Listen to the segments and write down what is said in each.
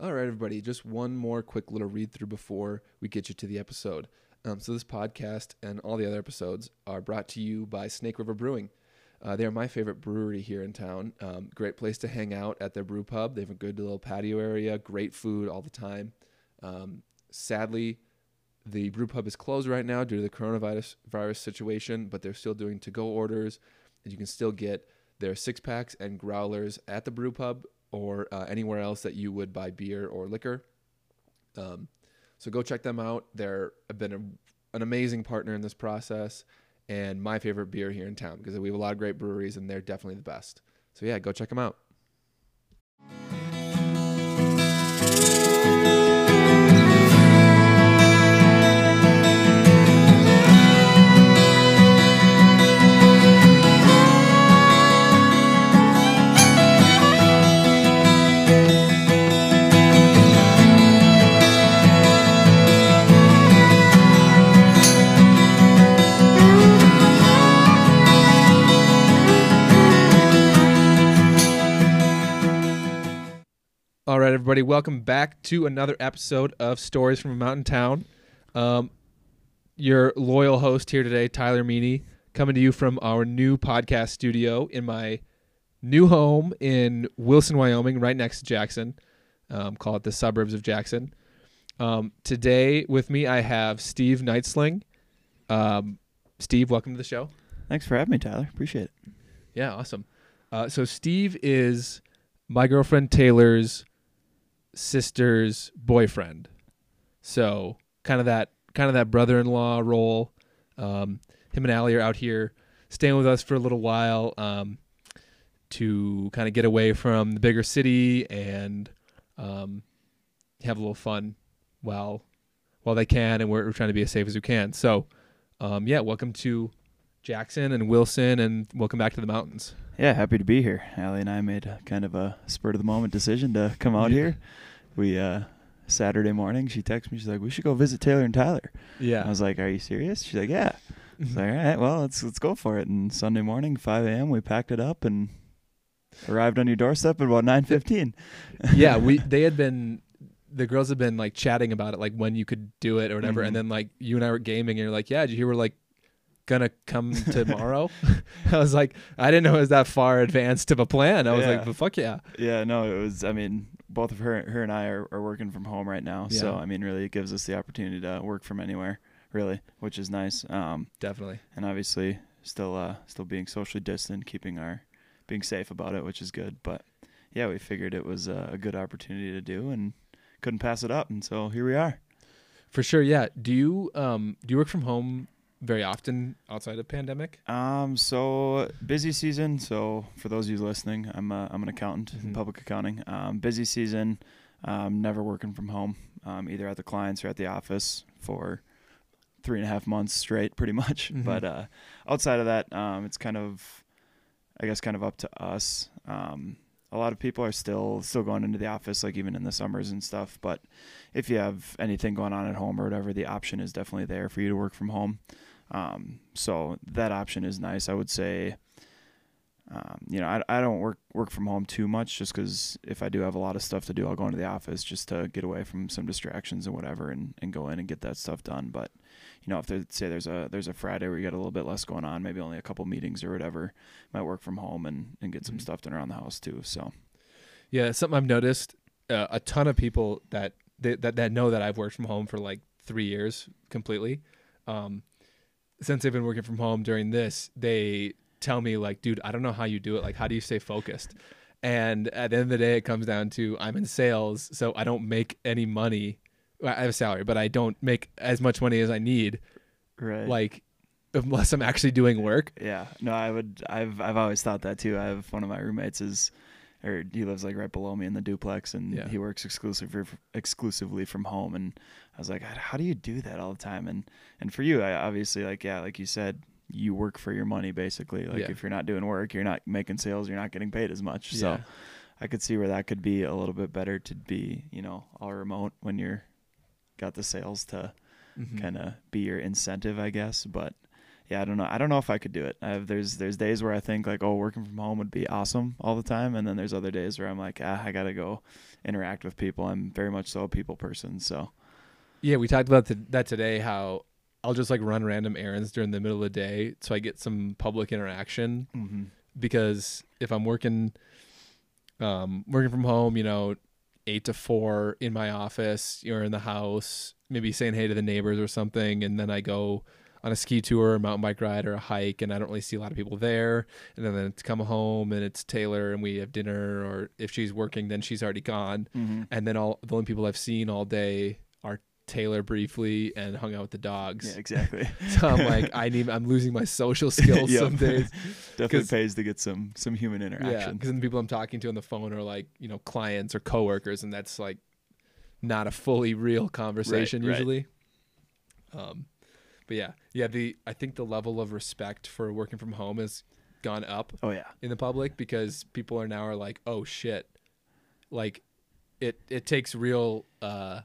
All right, everybody, just one more quick little read through before we get you to the episode. Um, so, this podcast and all the other episodes are brought to you by Snake River Brewing. Uh, they are my favorite brewery here in town. Um, great place to hang out at their brew pub. They have a good little patio area, great food all the time. Um, sadly, the brew pub is closed right now due to the coronavirus virus situation, but they're still doing to go orders, and you can still get their six packs and growlers at the brew pub or uh, anywhere else that you would buy beer or liquor. Um, so go check them out. They're been a, an amazing partner in this process and my favorite beer here in town because we have a lot of great breweries and they're definitely the best. So yeah, go check them out. Right, everybody, welcome back to another episode of Stories from a Mountain Town. Um, your loyal host here today, Tyler Meany, coming to you from our new podcast studio in my new home in Wilson, Wyoming, right next to Jackson. Um, call it the suburbs of Jackson. Um, today with me, I have Steve Nightsling. Um, Steve, welcome to the show. Thanks for having me, Tyler. Appreciate it. Yeah, awesome. Uh, so Steve is my girlfriend Taylor's sister's boyfriend. So kind of that kind of that brother-in-law role. Um, him and Allie are out here staying with us for a little while um, to kind of get away from the bigger city and um, have a little fun while while they can, and we're, we're trying to be as safe as we can. So, um, yeah, welcome to Jackson and Wilson, and welcome back to the mountains. Yeah, happy to be here. Allie and I made a, kind of a spur of the moment decision to come out Yeah. here. We uh Saturday morning, she texted me. She's like, "We should go visit Taylor and Tyler." Yeah, I was like, "Are you serious?" She's like, "Yeah." I was like, "All right, well, let's let's go for it." And Sunday morning, 5 a.m., we packed it up and arrived on your doorstep at about 9:15. yeah, we they had been the girls had been like chatting about it, like when you could do it or whatever, and Mhm. then like you and I were gaming, and you're like, "Yeah, did you hear we're like gonna come tomorrow?" I was like, I didn't know it was that far advanced of a plan. I was like, Yeah. "But fuck yeah!" Yeah, no, it was. I mean, both of her, her and I are, are working from home right now, so I mean, really, it gives us the opportunity to work from anywhere, really, which is nice. Um, Definitely. and obviously, still, uh, still being socially distant, keeping our, being safe about it, which is good. But yeah, we figured it was a, a good opportunity to do, and couldn't pass it up, and so here we are. For sure, yeah. Do you um do you work from home very often outside of pandemic? Um, so busy season. So for those of you listening, I'm a, I'm an accountant in Mhm. public accounting. Um, busy season. Um, never working from home, um, either at the clients or at the office for three and a half months straight, pretty much. Mhm. But uh, outside of that, um, it's kind of, I guess, kind of up to us. Um, a lot of people are still still going into the office, like even in the summers and stuff. But if you have anything going on at home or whatever, the option is definitely there for you to work from home. Um, so that option is nice. I would say, um, you know, I, I don't work work from home too much just because if I do have a lot of stuff to do, I'll go into the office just to get away from some distractions and whatever, and, and go in and get that stuff done. But you know, if there, say there's a there's a Friday where you got a little bit less going on, maybe only a couple meetings or whatever, might work from home and, and get some Mhm. stuff done around the house too. So Yeah, something I've noticed. Uh, a ton of people that, that that that know that I've worked from home for like three years completely. Um, since they've been working from home during this, they tell me like, "Dude, I don't know how you do it. Like, how do you stay focused?" And at the end of the day, it comes down to I'm in sales, so I don't make any money. I have a salary, but I don't make as much money as I need. right, Like, unless I'm actually doing work. Yeah, no, I would. I've I've always thought that too. I have one of my roommates is, or he lives like right below me in the duplex, and Yeah. he works exclusively exclusively from home. And I was like, how do you do that all the time? And and for you, I obviously like yeah, like you said, you work for your money basically. Like Yeah. if you're not doing work, you're not making sales, you're not getting paid as much. So I could see where that could be a little bit better to be, you know, all remote when you're got the sales to Mhm. kind of be your incentive, I guess. But yeah, I don't know. I don't know if I could do it. I have, there's there's days where I think like, oh, working from home would be awesome all the time, and then there's other days where I'm like, ah, I gotta go interact with people. I'm very much so a people person. So Yeah, we talked about th- that today. How I'll just like run random errands during the middle of the day so I get some public interaction. mm-hmm. Because if I'm working, um, working from home, you know, eight to four in my office, you're in the house, maybe saying hey to the neighbors or something, and then I go on a ski tour, a mountain bike ride, or a hike, and I don't really see a lot of people there. And then, then to come home and it's Taylor and we have dinner, or if she's working, then she's already gone. Mm-hmm. And then all the only people I've seen all day are Taylor briefly and hung out with the dogs. yeah, exactly. So I'm like, I need, I'm losing my social skills Yep. some days. Definitely pays to get some some human interaction. Yeah, because the people I'm talking to on the phone are like, you know, clients or coworkers, and that's like not a fully real conversation right. usually. Um, but yeah, yeah. The I think the level of respect for working from home has gone up Oh yeah. in the public because people are now are like, oh shit, like it it takes real uh,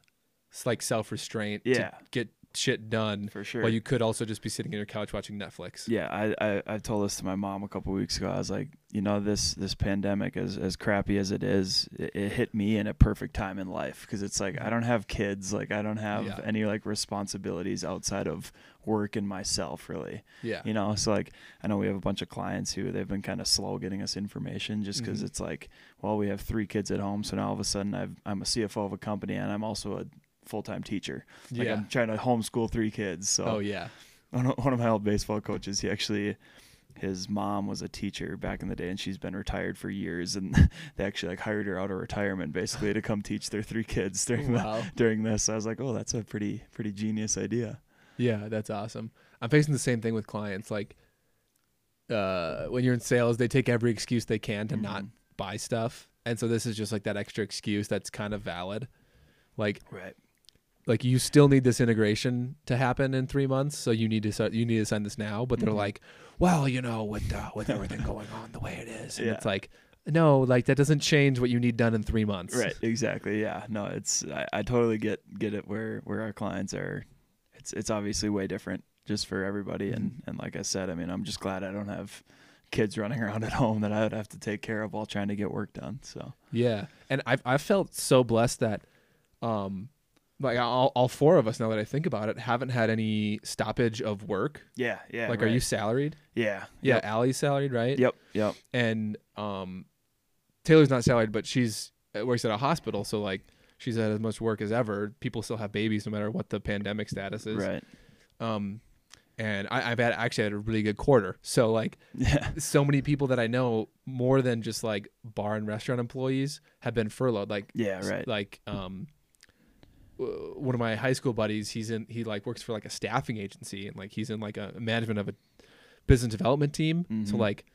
like self restraint Yeah. to get shit done. For sure. While you could also just be sitting on your couch watching Netflix. Yeah, I, I I told this to my mom a couple weeks ago. I was like, you know, this this pandemic, as as crappy as it is, it, it hit me in a perfect time in life because it's like I don't have kids, like I don't have Yeah. any like responsibilities outside of work and myself, really. Yeah. You know, so like I know we have a bunch of clients who they've been kind of slow getting us information just because Mhm. it's like, well, we have three kids at home, so now all of a sudden I've, I'm a CFO of a company and I'm also a full time teacher. Like yeah. I'm trying to homeschool three kids. So oh yeah. one of, my old baseball coaches, he actually, his mom was a teacher back in the day, and she's been retired for years. And they actually like hired her out of retirement basically to come teach their three kids during the, during this. I was like, oh, that's a pretty pretty genius idea. Yeah, that's awesome. I'm facing the same thing with clients. Like, uh, when you're in sales, they take every excuse they can to not Mhm. buy stuff, and so this is just like that extra excuse that's kind of valid. Like, Right. Like you still need this integration to happen in three months, so you need to start. You need to sign this now. But they're Mhm. like, well, you know, with uh, with everything going on the way it is, and Yeah. it's like, no, like that doesn't change what you need done in three months. Right. Exactly. Yeah. No, it's I, I totally get get it where where our clients are. It's it's obviously way different just for everybody, and and like I said, I mean, I'm just glad I don't have kids running around at home that I would have to take care of while trying to get work done. So Yeah, and I've I've felt so blessed that, um, like all all four of us now that I think about it haven't had any stoppage of work. yeah, yeah. like, are you salaried? Yeah. Yeah, Yep. Allie's salaried, right? Yep. Yep. And um, Taylor's not salaried, but she's uh, works at a hospital, so like she's had as much work as ever. People still have babies no matter what the pandemic status is. Right. Um, and I, I've had actually had a really good quarter. So like Yeah. so many people that I know, more than just like bar and restaurant employees, have been furloughed. Like Yeah. Right. like um one of my high school buddies he's in he like works for like a staffing agency and like he's in like a management of a business development team so Mhm. like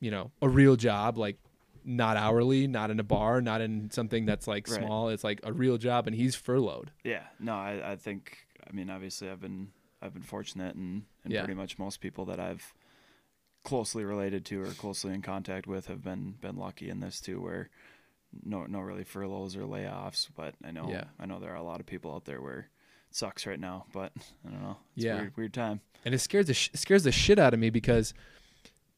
you know a real job like not hourly not in a bar not in something that's like Right. small it's like a real job and he's furloughed Yeah. No, I, I think I mean obviously I've been I've been fortunate and, and Yeah. pretty much most people that I've closely related to or closely in contact with have been been lucky in this too where no no really furloughs or layoffs, but I know Yeah. I know there are a lot of people out there where it sucks right now, but I don't know. It's Yeah. a weird, weird time. and it scares the sh- scares the shit out of me because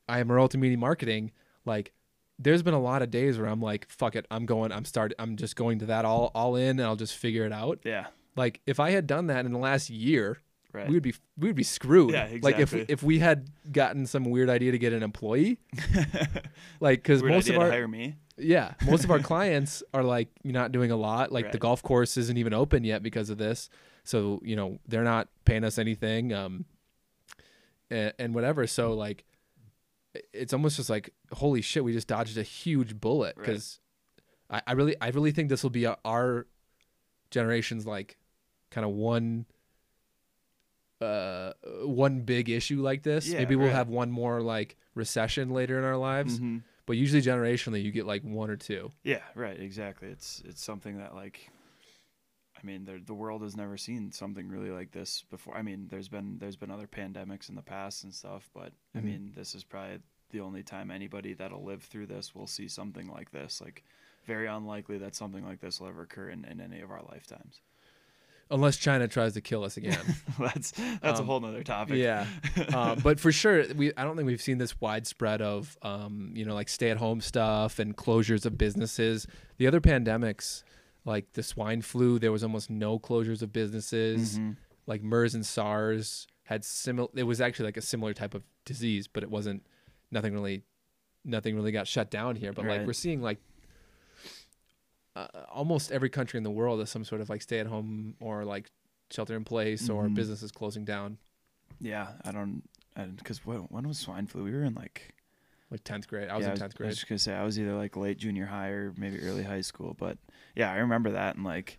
I am a multimedia marketing. Like, there's been a lot of days where I'm like, "Fuck it, I'm going. I'm start. I'm just going to that all all in, and I'll just figure it out." Yeah. Like, if I had done that in the last year, Right. we would be we would be screwed. Yeah, exactly. Like if exactly. if we had gotten some weird idea to get an employee, like because most of our hire me. Yeah most of our clients are like not doing a lot. Like the golf course isn't even open yet because of this. So you know they're not paying us anything. Um, and, and whatever. So like, it's almost just like holy shit, we just dodged a huge bullet Right. because I, I really I really think this will be our generation's like kind of one uh one big issue like this Yeah, maybe we'll right. have one more like recession later in our lives Mhm. But usually generationally you get like one or two Yeah, right, exactly. It's it's something that like I mean, the the world has never seen something really like this before. I mean, there's been there's been other pandemics in the past and stuff, but Mhm. I mean, this is probably the only time anybody that'll live through this will see something like this. Like very unlikely that something like this will ever occur in, in any of our lifetimes. Unless China tries to kill us again. that's that's a Um, whole nother topic. yeah, uh, but for sure, we I don't think we've seen this widespread of um, you know like stay at home stuff and closures of businesses. The other pandemics, like the swine flu, there was almost no closures of businesses. Mhm. Like MERS and SARS had similar. It was actually like a similar type of disease, but it wasn't. Nothing really, nothing really got shut down here. But like we're seeing like. Uh, almost every country in the world has some sort of like stay at home or like shelter in place or Mhm. businesses closing down. Yeah, I don't. Because when, when was swine flu? We were in like Like tenth grade, I was yeah, in tenth grade. I was just gonna say I was either like late junior high or maybe early high school. But yeah, I remember that and like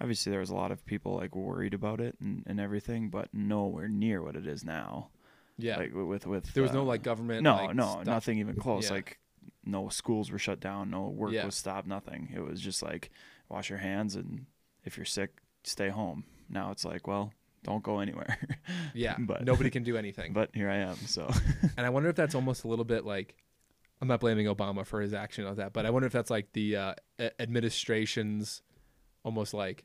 obviously there was a lot of people like worried about it and, and everything, but nowhere near what it is now. Yeah, Like with with, there was no uh, like government. no like, no stuff. nothing even close. Yeah. Like no schools were shut down, no work Yeah. was stopped, nothing. It was just like wash your hands and if you're sick, stay home. Now it's like well. Don't go anywhere. Yeah, but- nobody can do anything. but here I am. So and I wonder if that's almost a little bit like. I'm not blaming Obama for his action of that, but I wonder if that's like the uh, administration's almost like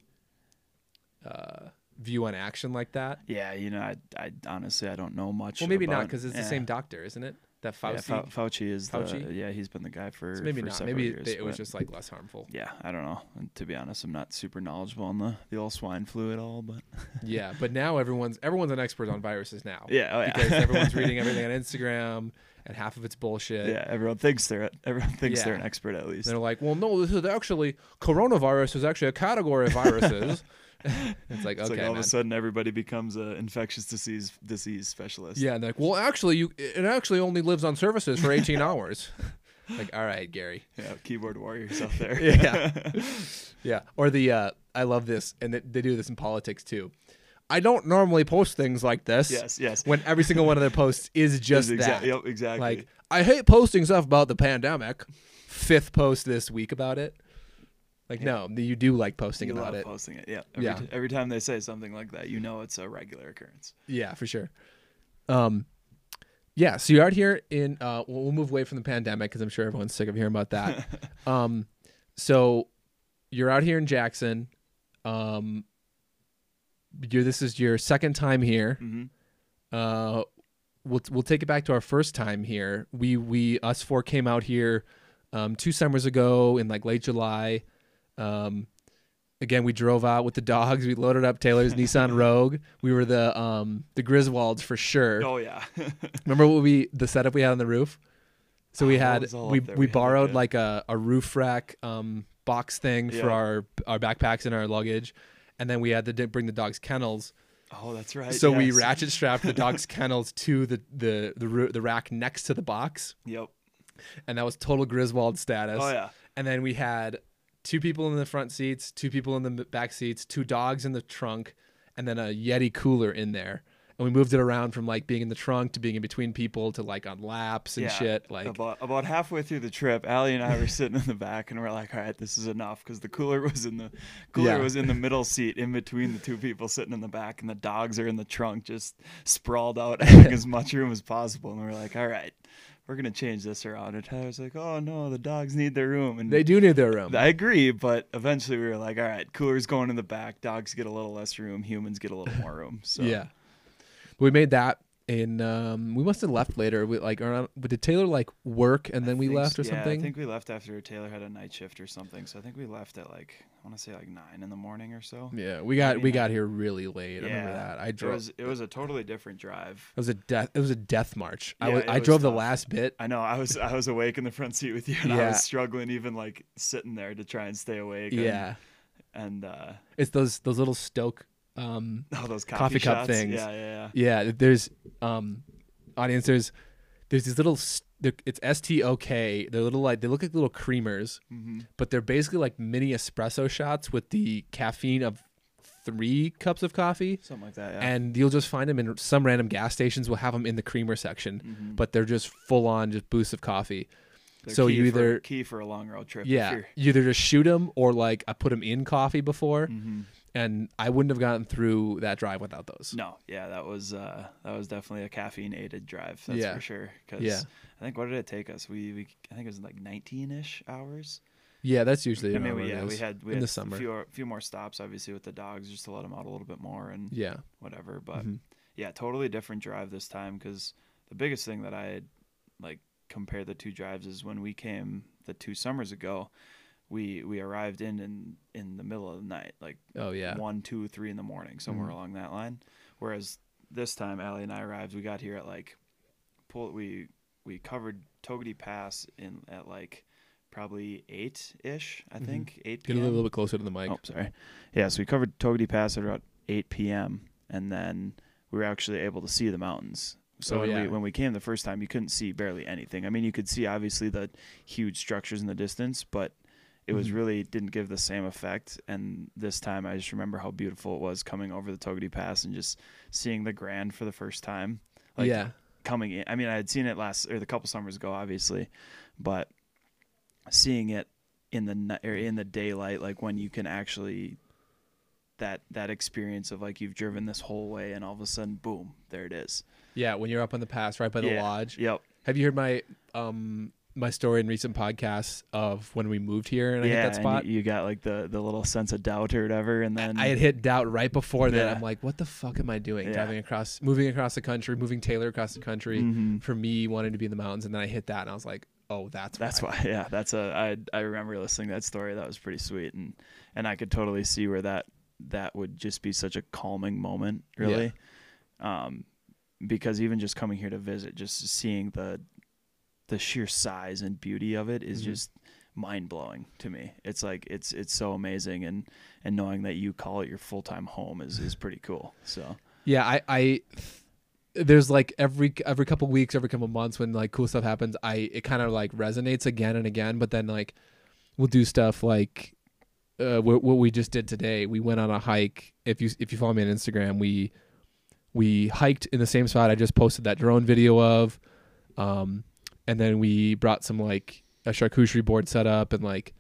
uh, view on action like that. yeah, you know, I, I honestly I don't know much. Well, maybe not because it's the same doctor, isn't it? That Yeah, Fauci. Fauci is Fauci? the yeah he's been the guy for So maybe for not. Maybe years, they, it was just like less harmful. yeah I don't know and to be honest I'm not super knowledgeable on the the old swine flu at all but yeah, but now everyone's everyone's an expert on viruses now. yeah oh, yeah because everyone's reading everything on Instagram, and half of it's bullshit. yeah everyone thinks they're everyone thinks they're an expert at least They're like, well, no, this is actually coronavirus is actually a category of viruses. it's like, it's okay, like all man. of a sudden everybody becomes an infectious disease disease specialist yeah, they're like, well, actually, you it actually only lives on surfaces for 18 hours. like, all right, Gary. yeah keyboard warriors out there Yeah. Yeah. Or the uh, I love this, and they, they do this in politics too. I don't normally post things like this. yes yes When every single one of their posts is just exa- that. yep, exactly Like, I hate posting stuff about the pandemic. Fifth post this week about it. Like, no, you do like posting you about love it. posting it yeah every, Yeah. t- every time they say something like that you know it's a regular occurrence Yeah, for sure. Um, yeah. So you're out here in. Uh, we'll we'll move away from the pandemic because I'm sure everyone's sick of hearing about that. um, so you're out here in Jackson. Um, you're, this is your second time here. hmm Uh, we'll we'll take it back to our first time here. We we us four came out here, um, two summers ago in like late July. Um, again, we drove out with the dogs. We loaded up Taylor's Nissan Rogue. We were the um the Griswolds for sure. oh yeah Remember what we the setup we had on the roof? So we Oh, had we we We borrowed like a, a roof rack um box thing for Yeah. our our backpacks and our luggage, and then we had to d- bring the dogs kennels. oh that's right so we ratchet strapped the dogs kennels to the the the the rack next to the box, yep and that was total Griswold status. oh yeah And then we had two people in the front seats, two people in the back seats, two dogs in the trunk, and then a Yeti cooler in there. And we moved it around from like being in the trunk to being in between people to like on laps and Yeah, shit. Like, about about halfway through the trip, Allie and I were sitting in the back, and we're like, "All right, this is enough," because the cooler was in the cooler Yeah. was in the middle seat, in between the two people sitting in the back, and the dogs are in the trunk, just sprawled out, having as much room as possible. And we're like, "All right, we're gonna change this around." And Tyler's like, "Oh no, the dogs need their room." And they do need their room. I agree, but eventually we were like, "All right, cooler's going in the back. Dogs get a little less room. Humans get a little more room." So Yeah. We made that in um we must have left later. We like around but did Taylor like work and then I we left or yeah, something? I think we left after Taylor had a night shift or something. So I think we left at like I want to say like nine in the morning or so. yeah, we got maybe we not. got here really late. I remember Yeah. that. I It drove was it was a totally different drive. it was a death it was a death march. I Yeah, was, it I drove the last bit. I know I was I was awake in the front seat with you, and I was struggling even like sitting there to try and stay awake. And, Yeah. and uh, It's those those little Stok um all those coffee, Coffee cup things. Yeah, yeah, yeah, Yeah, there's um audience there's there's these little they're- it's S T O K. They're little like they look like little creamers, yeah. hmm but they're basically like mini espresso shots with the caffeine of three cups of coffee. Something like that. Yeah. And you'll just find them in some random gas stations. Will have them in the creamer section, Mhm. but they're just full on just boosts of coffee. They're so you for- either- key for a long road trip. Yeah, you either just shoot them or like I put them in coffee before, Mhm. And I wouldn't have gotten through that drive without those. No, yeah, that was uh, that was definitely a caffeine aided drive. That's Yeah. for sure. Cause Yeah. I think what did it take us? We, we I think it was like 19 ish hours Yeah, that's usually. I mean, we, yeah, we had we in had the summer. a few, few more stops, obviously, with the dogs, just to let them out a little bit more and Yeah. whatever. But Mhm. yeah, totally different drive this time because the biggest thing that I had like compared the two drives is when we came the two summers ago, we we arrived in in in the middle of the night, like Oh yeah. one, two, three in the morning, somewhere Mhm. along that line. Whereas this time, Allie and I arrived, we got here at like pull we we covered Togwotee Pass in at like probably eight ish, I Mhm. think eight Get a little, bit closer to the mic. Oh, sorry. Yeah, so we covered Togwotee Pass at about 8 p.m. and then we were actually able to see the mountains. So Oh, when yeah. we when we came the first time, you couldn't see barely anything. I mean, you could see obviously the huge structures in the distance, but it was Mhm. really didn't give the same effect. And this time, I just remember how beautiful it was coming over the Togwotee Pass and just seeing the Grand for the first time. Like yeah. coming in. I mean, I had seen it last or the couple summers ago, obviously, but seeing it in the or in the daylight, like when you can actually that that experience of like you've driven this whole way and all of a sudden, boom, there it is. Yeah. When you're up on the pass, right by the Yeah. lodge. Yep. Have you heard my um my story in recent podcasts of when we moved here and I hit that spot? you, you got like the the little sense of doubt or whatever, and then I had hit doubt right before that. Yeah. I'm like, what the fuck am I doing? Yeah. Driving across, moving across the country, moving Taylor across the country Mhm. for me wanting to be in the mountains, and then I hit that, and I was like, oh, that's That's why. why, yeah. That's a I I remember listening to that story. That was pretty sweet, and and I could totally see where that that would just be such a calming moment, really. Um, because even just coming here to visit, just seeing the the sheer size and beauty of it is Mhm. just mind blowing to me. It's like it's it's so amazing, and and knowing that you call it your full time home is is pretty cool. So Yeah, I, I there's like every every couple weeks, every couple months when like cool stuff happens, I it kind of like resonates again and again. But then like we'll do stuff like uh, what, what we just did today. We went on a hike. If you if you follow me on Instagram, we we hiked in the same spot I just posted that drone video of, um, and then we brought some like a charcuterie board set up and like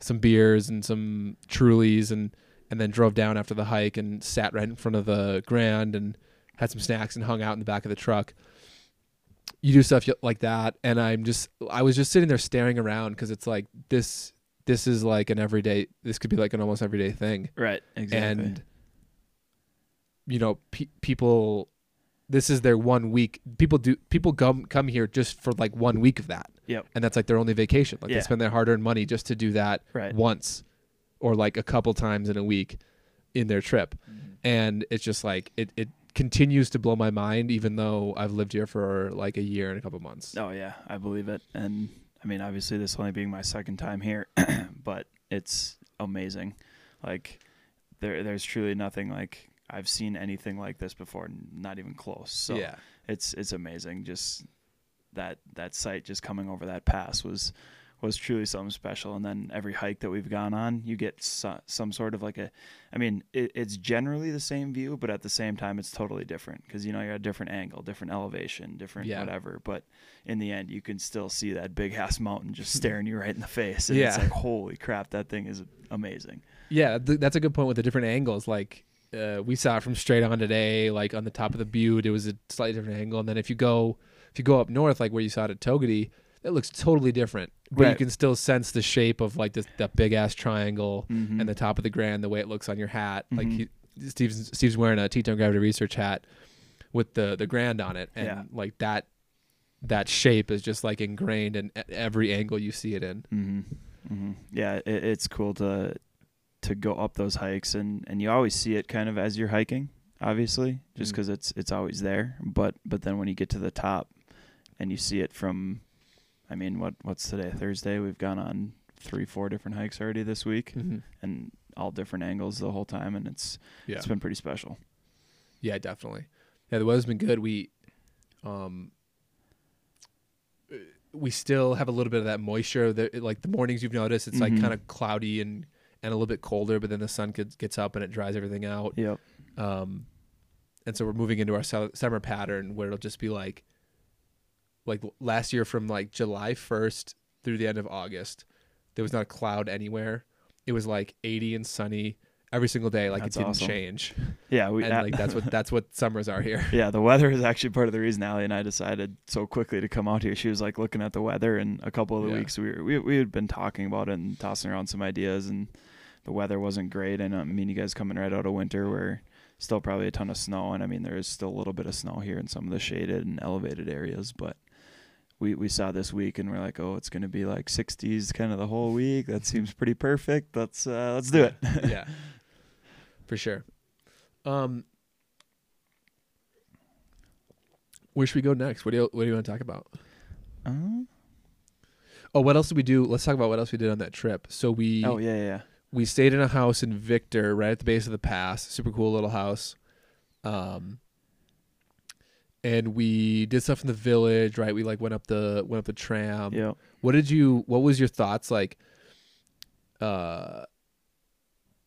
some beers and some Trulies and and then drove down after the hike and sat right in front of the Grand and had some snacks and hung out in the back of the truck. You do stuff like that, and I'm just I was just sitting there staring around because it's like this this is like an everyday this could be like an almost everyday thing, right, exactly. and you know pe- people this is their one week people do people come come here just for like one week of that Yep. and that's like their only vacation like Yeah. they spend their hard-earned money just to do that right. once or like a couple times in a week in their trip mm-hmm. and it's just like it, it continues to blow my mind even though i've lived here for like a year and a couple months Oh yeah, I believe it. And I mean, obviously, this only being my second time here, but it's amazing. Like there, there's truly nothing like I've seen anything like this before. Not even close. So yeah it's it's amazing. Just that that site just coming over that pass was was truly something special. And then every hike that we've gone on, you get so, some sort of like a. I mean, it, it's generally the same view, but at the same time, it's totally different because you know you're at a different angle, different elevation, different Yeah. whatever. But in the end, you can still see that big ass mountain just staring you right in the face. And it's like, holy crap, that thing is amazing. Yeah, th- that's a good point with the different angles. Like uh, we saw it from straight on today, like on the top of the butte, it was a slightly different angle. And then if you go if you go up north, like where you saw it at Togwotee, it looks totally different. But you can still sense the shape of like this that big ass triangle Mhm. and the top of the grand, the way it looks on your hat. Like Mhm. he, Steve's Steve's wearing a Teton Gravity Research hat with the the grand on it, and Yeah. like that that shape is just like ingrained in every angle you see it in. Mm-hmm. hmm Yeah, it, it's cool to to go up those hikes, and and you always see it kind of as you're hiking, obviously, just because it's it's always there. But but then when you get to the top, and you see it from, I mean, what what's today? Thursday. We've gone on three, four different hikes already this week, and all different angles the whole time, and it's Yeah. it's been pretty special. Yeah, definitely. Yeah, the weather's been good. We, um, we still have a little bit of that moisture. That like the mornings you've noticed, it's like Mhm. kind of cloudy and and a little bit colder, but then the sun gets gets up and it dries everything out. Yep. Um, and so we're moving into our summer pattern where it'll just be like, like last year from like July first through the end of August, there was not a cloud anywhere. It was like 80 and sunny every single day like That's it didn't awesome. change. Yeah, we and like that's what that's what summers are here. Yeah, the weather is actually part of the reason Allie and I decided so quickly to come out here. She was like looking at the weather, and a couple of the Yeah. weeks we were, we we had been talking about it and tossing around some ideas, and the weather wasn't great. And I mean, you guys coming right out of winter, where still probably a ton of snow, and I mean there is still a little bit of snow here in some of the shaded and elevated areas, but. We, we saw this week and we're like, oh, it's gonna be like 60s kind of the whole week. That seems pretty perfect. Let's uh, let's do it. yeah, for sure. Um, where should we go next? What do you What do you want to talk about? Uh, Oh, what else did we do? Let's talk about what else we did on that trip. So we oh yeah, yeah, yeah. We stayed in a house in Victor, right at the base of the pass. Super cool little house. Um, and we did stuff in the village, right? We like went up the went up the tram. yeah. What did you? What was your thoughts like? Uh,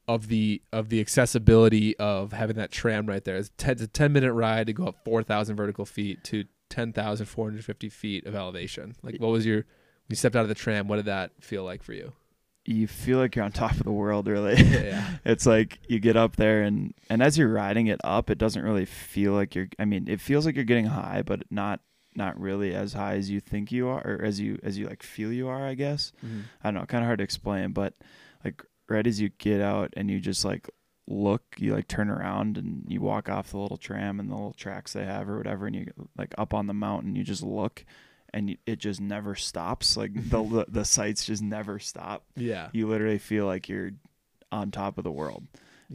of the of the accessibility of having that tram right there. It's, ten, it's a ten minute ride to go up four thousand vertical feet to ten thousand four hundred fifty feet of elevation. Like, what was your? When you stepped out of the tram, what did that feel like for you? You feel like you're on top of the world, really. yeah. it's like you get up there and and as you're riding it up it doesn't really feel like you're i mean it feels like you're getting high but not not really as high as you think you are or as you as you like feel you are i guess mm-hmm. i don't know kind of hard to explain but like right as you get out and you just like look you like turn around and you walk off the little tram and the little tracks they have or whatever and you like up on the mountain you just look and it just never stops like the the sights just never stop. Yeah. you literally feel like you're on top of the world.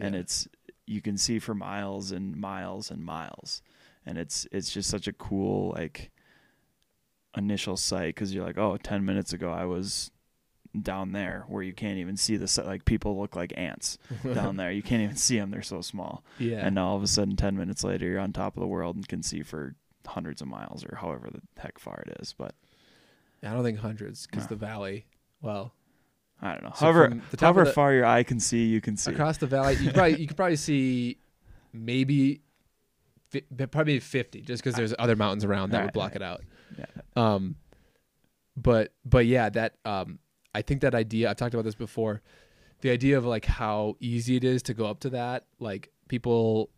And it's you can see for miles and miles and miles. And it's it's just such a cool like initial sight because you're like oh 10 minutes ago i was down there where you can't even see the like people look like ants down there. You can't even see them they're so small. Yeah. and now all of a sudden 10 minutes later you're on top of the world and can see for hundreds of miles or however the heck far it is but I don't think hundreds because No. the valley. Well, i don't know So however the however the- far your eye can see you can see across the valley, you probably you could probably see maybe fi- probably fifty, just because there's other mountains around that would block right. it out. yeah Um, but but yeah, that um, I think that idea I've talked about this before. The idea of like how easy it is to go up to that, like people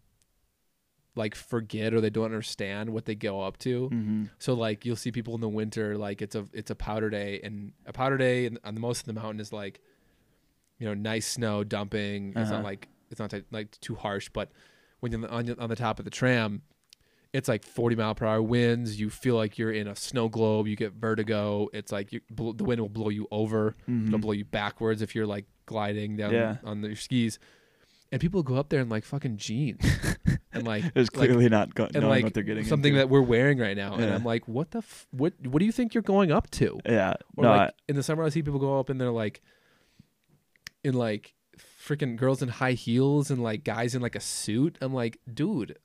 like forget or they don't understand what they go up to. mm-hmm. So like you'll see people in the winter, like it's a it's a powder day, and a powder day in, on the most of the mountain is like, you know, nice snow dumping. It's Uh-huh. not like it's not t- like too harsh, but when you're on, on the top of the tram, it's like 40 mile per hour winds. You feel like you're in a snow globe. You get vertigo. It's like you, bl- the wind will blow you over. Mhm. It'll blow you backwards if you're like gliding down Yeah. on your skis. And people go up there in like fucking jeans and like There's like, clearly not go- and knowing like what they're getting something into. that we're wearing right now, and I'm like, what the f- what what do you think you're going up to? yeah Or no like in the summer, I see people go up and they're like, in like freaking girls in high heels and like guys in like a suit. I'm like, dude,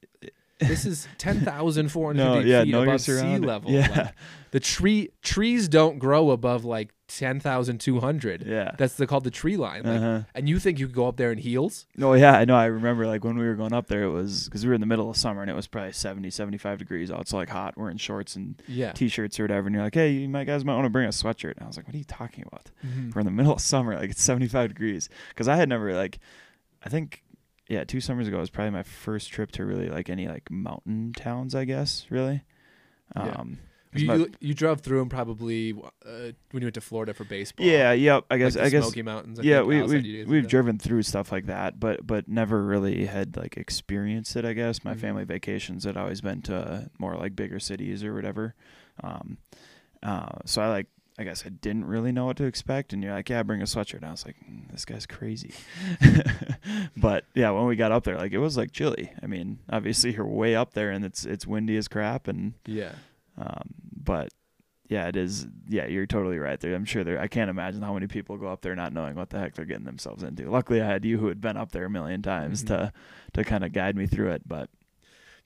this is ten thousand four I, no hundred yeah feet above sea level. yeah Like, the tree trees don't grow above like ten thousand two hundred. yeah That's the, called the tree line. Like, uh-huh. And you think you could go up there in heels? no yeah i know i remember like when we were going up there it was because we were in the middle of summer and it was probably 70 75 degrees out so like hot we're in shorts and Yeah. t-shirts or whatever and you're like hey you might guys might want to bring a sweatshirt and i was like what are you talking about Mhm. we're in the middle of summer like it's 75 degrees because i had never like i think yeah two summers ago was probably my first trip to really like any like mountain towns i guess really Yeah. um 'cause You, my- you you drove through them probably uh, when you went to Florida for baseball. yeah yep i Like guess the i guess Smoky Mountains. I yeah think we we did we've driven through stuff like that but but never really had like experienced it i guess my Mhm. family vacations had always been to more like bigger cities or whatever um uh so i like I guess I didn't really know what to expect, and you're like, "Yeah, bring a sweatshirt." And I was like, mm, "This guy's crazy," but yeah, when we got up there, like it was like chilly. I mean, obviously you're way up there, and it's it's windy as crap, and Yeah. um, but yeah, it is. Yeah, you're totally right there. I'm sure there. I can't imagine how many people go up there not knowing what the heck they're getting themselves into. Luckily, I had you who had been up there a million times Mhm. to to kind of guide me through it. But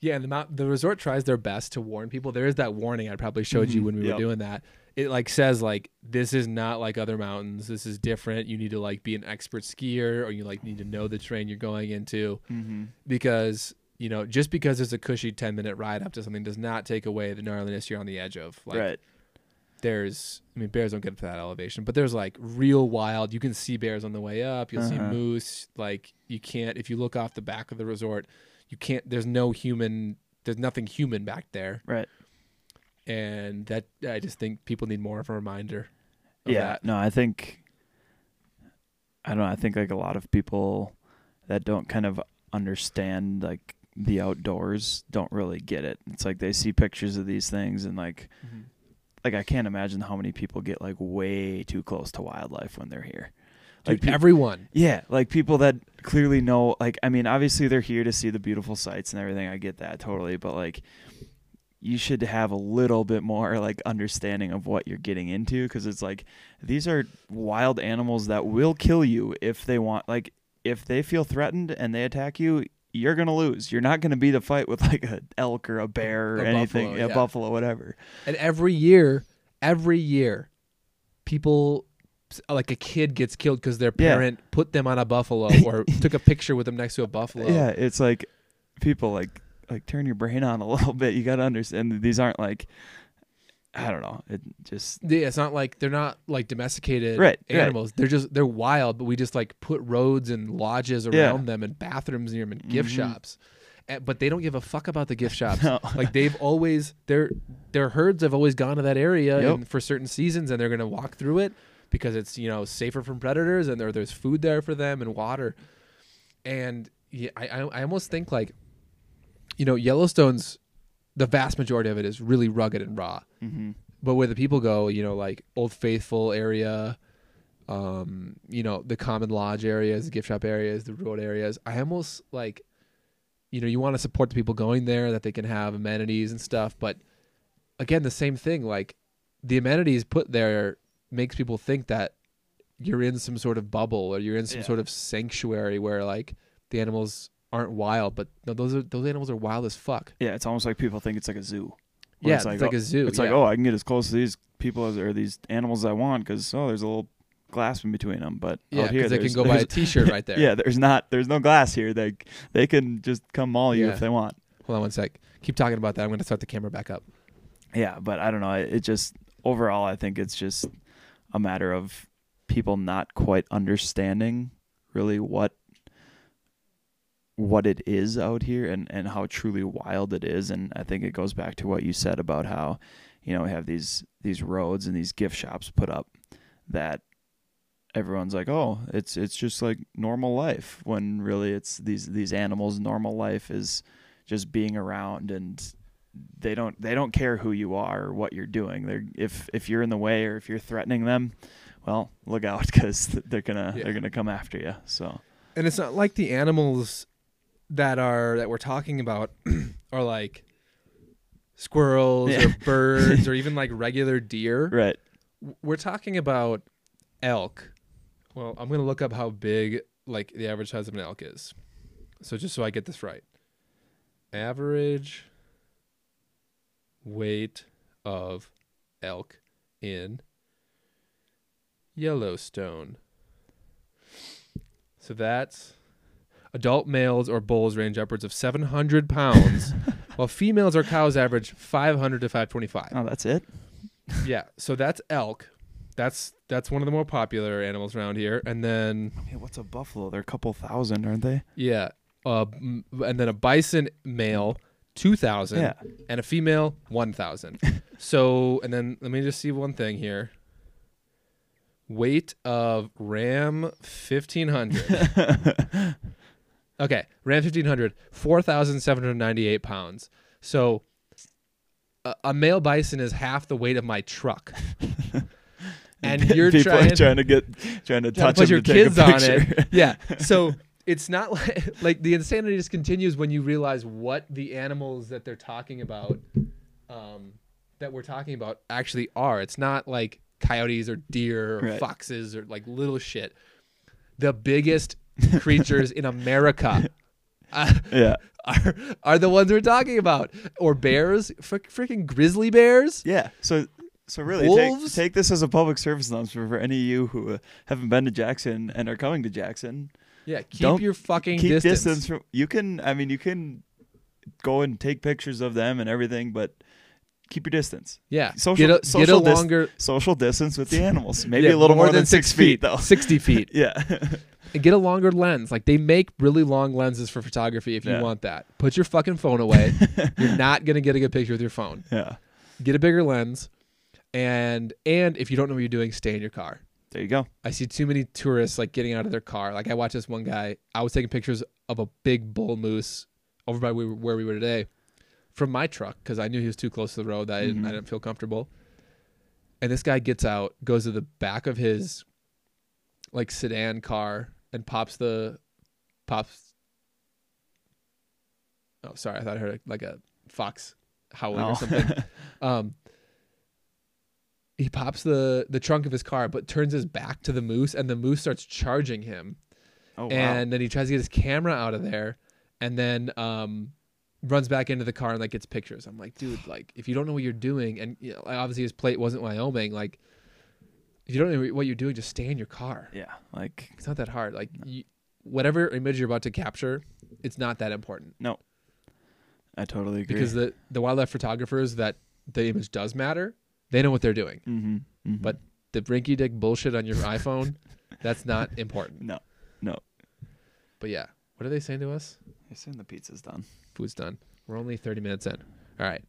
Yeah, and the mount, the resort tries their best to warn people. There is that warning I probably showed you Mhm, when we yep. were doing that. It like says like this is not like other mountains. This is different. You need to like be an expert skier or you like need to know the terrain you're going into because you know just because it's a cushy 10 minute ride up to something does not take away the gnarliness you're on the edge of. Like right, there's I mean bears don't get up to that elevation, but there's like real wild. You can see bears on the way up. You'll see Uh-huh. moose. Like you can't if you look off the back of the resort, you can't. There's no human. There's nothing human back there, Right. And that I just think people need more of a reminder. Of yeah. that. No, I think I don't know, I think like a lot of people that don't kind of understand like the outdoors don't really get it. It's like they see pictures of these things and like mm-hmm. like I can't imagine how many people get like way too close to wildlife when they're here. Dude, peop- everyone. Yeah, like people that clearly know like I mean obviously they're here to see the beautiful sights and everything. I get that totally, but like you should have a little bit more like understanding of what you're getting into cuz it's like these are wild animals that will kill you if they want like if they feel threatened and they attack you, you're going to lose. You're not going to be the fight with like a elk or a bear or A anything, buffalo, a yeah. buffalo whatever. And every year, every year, people like a kid gets killed because their Yeah. parent put them on a buffalo or took a picture with them next to a buffalo. Yeah, it's like people like like turn your brain on a little bit. You got to understand that these aren't like I don't know. It just Yeah, it's not like they're not like domesticated Right, right. animals. They're just they're wild, but we just like put roads and lodges around Yeah. them and bathrooms near them and gift Mhm. shops. And, but they don't give a fuck about the gift shops. No. Like they've always their their herds have always gone to that area Yep. and for certain seasons, and they're gonna walk through it because it's you know safer from predators and there there's food there for them and water. And yeah, I I, I almost think like, you know, Yellowstone's the vast majority of it is really rugged and raw mhm. but where the people go, you know, like Old Faithful area, um, you know, the Common Lodge areas, the gift shop areas, the road areas, I almost like, you know, you want to support the people going there that they can have amenities and stuff, but again, the same thing, like the amenities put there makes people think that you're in some sort of bubble or you're in some Yeah. sort of sanctuary where like the animals aren't wild, but no, those are those animals are wild as fuck. yeah, it's almost like people think it's like a zoo. Where Yeah, it's it's like, like, oh, a zoo. It's like oh, I can get as close to these people as or these animals as I want because oh, there's a little glass in between them. But yeah, out here because they can go buy a T-shirt right there. Yeah, there's not there's no glass here. They they can just come maul you Yeah. if they want. Hold on one sec. Keep talking about that. I'm going to start the camera back up. Yeah, but I don't know. It, it just overall, I think it's just a matter of people not quite understanding really what what it is out here and and how truly wild it is. And I think it goes back to what you said about how you know we have these these roads and these gift shops put up that everyone's like, oh, it's it's just like normal life. When really, it's these these animals' normal life is just being around and they don't they don't care who you are or what you're doing. They're if if you're in the way or if you're threatening them, well, look out because they're gonna Yeah. they're gonna come after you. So And it's not like the animals that are that we're talking about are like squirrels Yeah. or birds or even like regular deer. right, We're talking about elk. Well, I'm going to look up how big like the average size of an elk is. So just so I get this right. Average weight of elk in Yellowstone. So that's adult males or bulls range upwards of 700 pounds, while females or cows average 500 to 525. oh, that's it. Yeah, so that's elk. That's that's one of the more popular animals around here. And then I mean, what's a buffalo? They're a couple thousand, aren't they? yeah, uh, m- and then a bison male 2000 Yeah. and a female 1000. so, and then let me just see one thing here. Weight of ram 1500. Okay, Ram 1500, 4,798 pounds. So a, a male bison is half the weight of my truck. and you're people trying, are trying to get trying to trying touch to put your to take kids a on it. Yeah. So it's not like, like the insanity just continues when you realize what the animals that they're talking about, um, that we're talking about actually are. It's not like coyotes or deer or Right. foxes or like little shit. The biggest creatures in America. uh, yeah, are are the ones we're talking about, or bears, Frick, freaking grizzly bears. yeah. So so really, Wolves? take take this as a public service announcement for any of you who uh, haven't been to Jackson and are coming to Jackson. Yeah, keep Don't your fucking keep distance. from. You can. I mean, you can go and take pictures of them and everything, but keep your distance. Yeah, Social- get a, get a social dis- longer, Social distance with the animals. Maybe yeah, a little more, than, six feet, though. sixty feet. yeah. And get a longer lens. Like they make really long lenses for photography if you Yeah. want that. Put your fucking phone away. You're not gonna get a good picture with your phone. yeah. Get a bigger lens, and and if you don't know what you're doing, stay in your car. There you go. I see too many tourists like getting out of their car. Like I watched this one guy. I was taking pictures of a big bull moose over by where we were today from my truck because I knew he was too close to the road. That I, didn't, I mm-hmm. didn't feel comfortable. And this guy gets out, goes to the back of his like sedan car, and pops the pops. Oh, sorry. I thought I heard like a fox howling Oh. or something. Um, he pops the the trunk of his car, but turns his back to the moose, and the moose starts charging him. oh, wow. and then he tries to get his camera out of there, and then um, runs back into the car and like gets pictures. I'm like, dude, like if you don't know what you're doing, and you know, obviously his plate wasn't Wyoming, like if you don't know what you're doing, just stay in your car. Yeah. Like, It's not that hard. Like you, whatever image you're about to capture, it's not that important no, I totally agree. because the the wildlife photographers that the image does matter, they know what they're doing. mm-hmm. Mm-hmm. But the brinky dick bullshit on your iPhone, that's not important. No, no. But yeah, what are they saying to us? I assume the pizza's done. Food's done. We're only 30 minutes in. All right.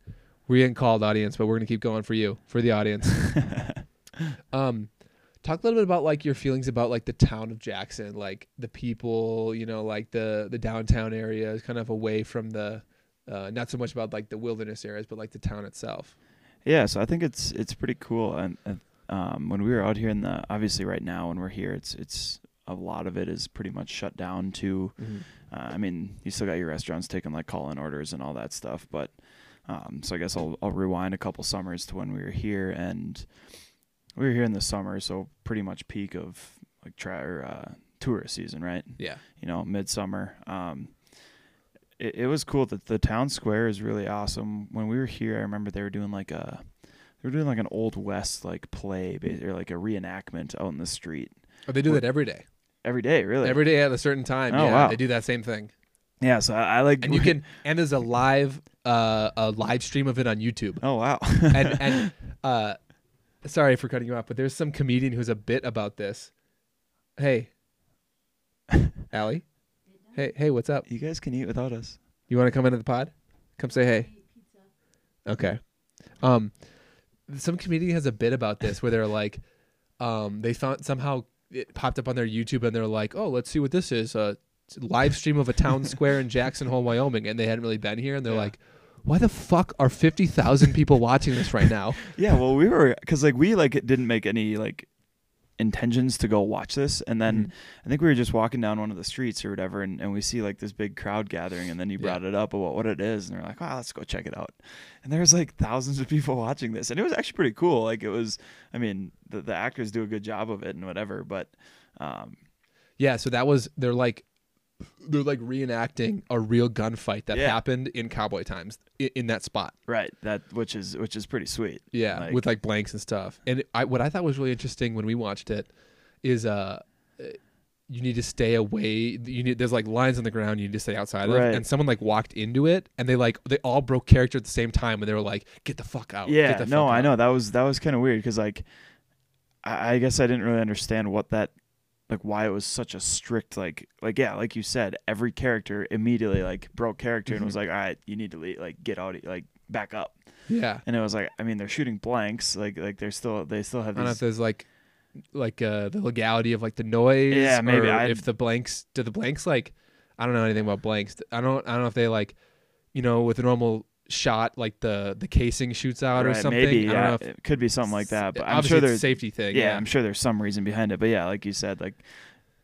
We're getting called audience, but we're going to keep going for you, for the audience. um talk a little bit about like your feelings about like the town of Jackson, like the people, you know, like the the downtown area is kind of away from the uh not so much about like the wilderness areas, but like the town itself. Yeah, so I think it's it's pretty cool. And, um, when we were out here in the obviously right now when we're here, it's it's a lot of it is pretty much shut down to. Uh, I mean, you still got your restaurants taking like call-in orders and all that stuff, but um, so I guess I'll I'll rewind a couple summers to when we were here, and we were here in the summer, so pretty much peak of like try or, uh, tourist season, right? Yeah. you know, midsummer. Um, it, it was cool that the town square is really awesome. When we were here, I remember they were doing like a, they were doing like an old west like play or like a reenactment out in the street Oh, they do that every day. every day. Really, Every day at a certain time. Oh, yeah, wow. they do that same thing. yeah. So I, I like And you can and there's a live uh a live stream of it on YouTube. Oh wow. and and uh sorry for cutting you off, but there's some comedian who's a bit about this. Hey. Allie? Hey, hey, what's up? you guys can eat without us. You want to come into the pod? Come say hey. Okay. Um some comedian has a bit about this where they're like um they found somehow it popped up on their YouTube and they're like, "Oh, let's see what this is. A live stream of a town square in Jackson Hole, Wyoming." And they hadn't really been here and they're Yeah. like, "Why the fuck are 50,000 people watching this right now?" Yeah, well, we were because like we like didn't make any like intentions to go watch this, and then Mhm. I think we were just walking down one of the streets or whatever, and, and we see like this big crowd gathering, and then you Yeah. brought it up about what it is, and we're like, wow, let's go check it out. And there was like thousands of people watching this, and it was actually pretty cool. Like it was, I mean, the the actors do a good job of it and whatever, but um, Yeah, so that was they're like they're like reenacting a real gunfight that Yeah. happened in cowboy times in, in that spot. right, that which is which is pretty sweet. Yeah, Like- with like blanks and stuff. And I, what I thought was really interesting when we watched it is uh you need to stay away. You need there's like lines on the ground you need to stay outside of, Right. and someone like walked into it, and they like they all broke character at the same time, and they were like, "Get the fuck out!" Yeah, Get the no, I out." know that was that was kind of weird because like I, I guess I didn't really understand what that like why it was such a strict like like yeah like you said every character immediately like broke character and was Mhm. like all right you need to leave, like get out like back up Yeah, and it was like I mean they're shooting blanks like like they're still they still have I have don't know if there's like like uh the legality of like the noise. Yeah, maybe. or I- if the blanks do the blanks like I don't know anything about blanks. I don't I don't know if they like you know with a normal shot like the the casing shoots out or something. maybe I don't yeah know if it could be something like that but I'm sure there's safety thing. yeah, Yeah, I'm sure there's some reason behind it but yeah like you said like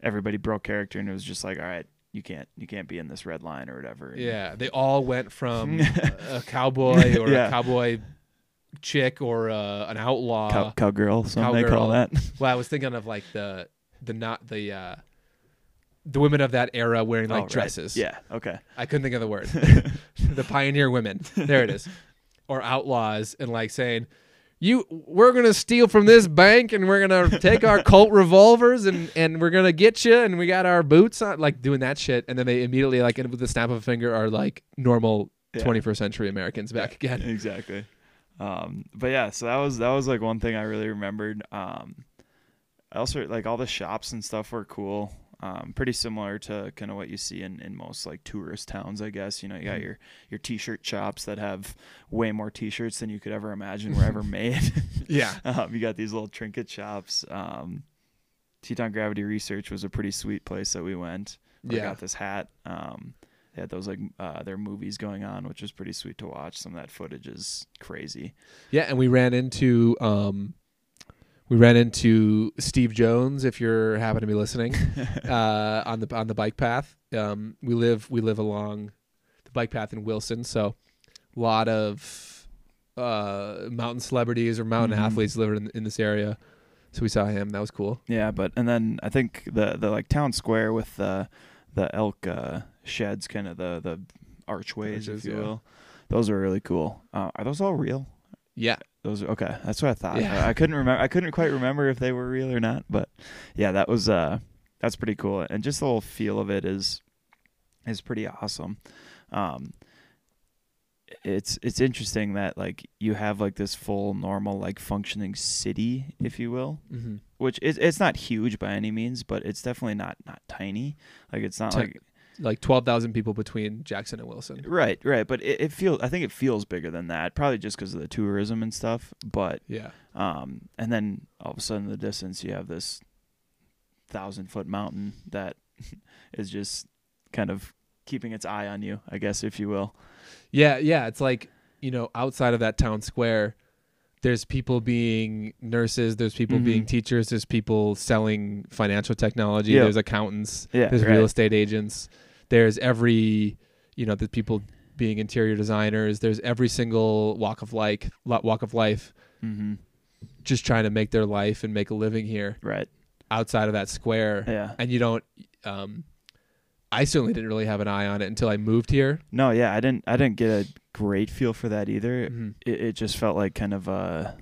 everybody broke character and it was just like all right you can't you can't be in this red line or whatever Yeah, they all went from a cowboy or Yeah. a cowboy chick or uh, an outlaw. Cow, cowgirl some they call cowgirl. that well, I was thinking of like the the not the uh, the women of that era wearing like Oh, right. dresses. yeah okay I couldn't think of the word. the pioneer women. There it is. Or outlaws and like saying, "You, we're gonna steal from this bank and we're gonna take our Colt revolvers and and we're gonna get you and we got our boots on." Like doing that shit, and then they immediately like with the snap of a finger are like normal Yeah. 21st century Americans back again. exactly Um, but yeah, so that was that was like one thing I really remembered. Um, I also like all the shops and stuff were cool. Um, pretty similar to kind of what you see in, in most like tourist towns, I guess. You know, you got Mhm. your your t-shirt shops that have way more t-shirts than you could ever imagine were ever made. Yeah. um, you got these little trinket shops. Um, Teton Gravity Research was a pretty sweet place that we went. I Yeah. got this hat. Um, they had those like uh, their movies going on, which was pretty sweet to watch. Some of that footage is crazy. Yeah, and we ran into um, we ran into Steve Jones. If you're happen to be listening, uh, on the on the bike path. Um, we live we live along the bike path in Wilson, so a lot of uh, mountain celebrities or mountain Mhm. athletes live in, in this area. So we saw him. That was cool. Yeah, but and then I think the the like town square with the the elk uh, sheds, kind of the the archways, Arches, if you yeah. will. Those are really cool. Uh, are those all real? Yeah, Those are okay. That's what I thought. Yeah. I, I couldn't remember. I couldn't quite remember if they were real or not. But yeah, that was uh, that's pretty cool. And just the whole feel of it is is pretty awesome. Um, it's it's interesting that like you have like this full normal like functioning city, if you will, mm-hmm. which is it's not huge by any means, but it's definitely not not tiny. Like it's not Ten- like like twelve thousand people between Jackson and Wilson. right, right. But it, it feels. I think it feels bigger than that. Probably just because of the tourism and stuff. But Yeah, um, and then all of a sudden in the distance you have this thousand foot mountain that is just kind of keeping its eye on you, I guess, if you will. yeah, yeah. It's like you know, outside of that town square, there's people being nurses, there's people Mhm. being teachers, there's people selling financial technology, Yeah. there's accountants, Yeah, there's right. real estate agents, there's every you know, the people being interior designers, there's every single walk of life, walk of life, Mm-hmm. just trying to make their life and make a living here Right. outside of that square. Yeah. And you don't. Um, I certainly didn't really have an eye on it until I moved here. No, yeah, I didn't. I didn't get a great feel for that either. Mhm. It, it just felt like kind of a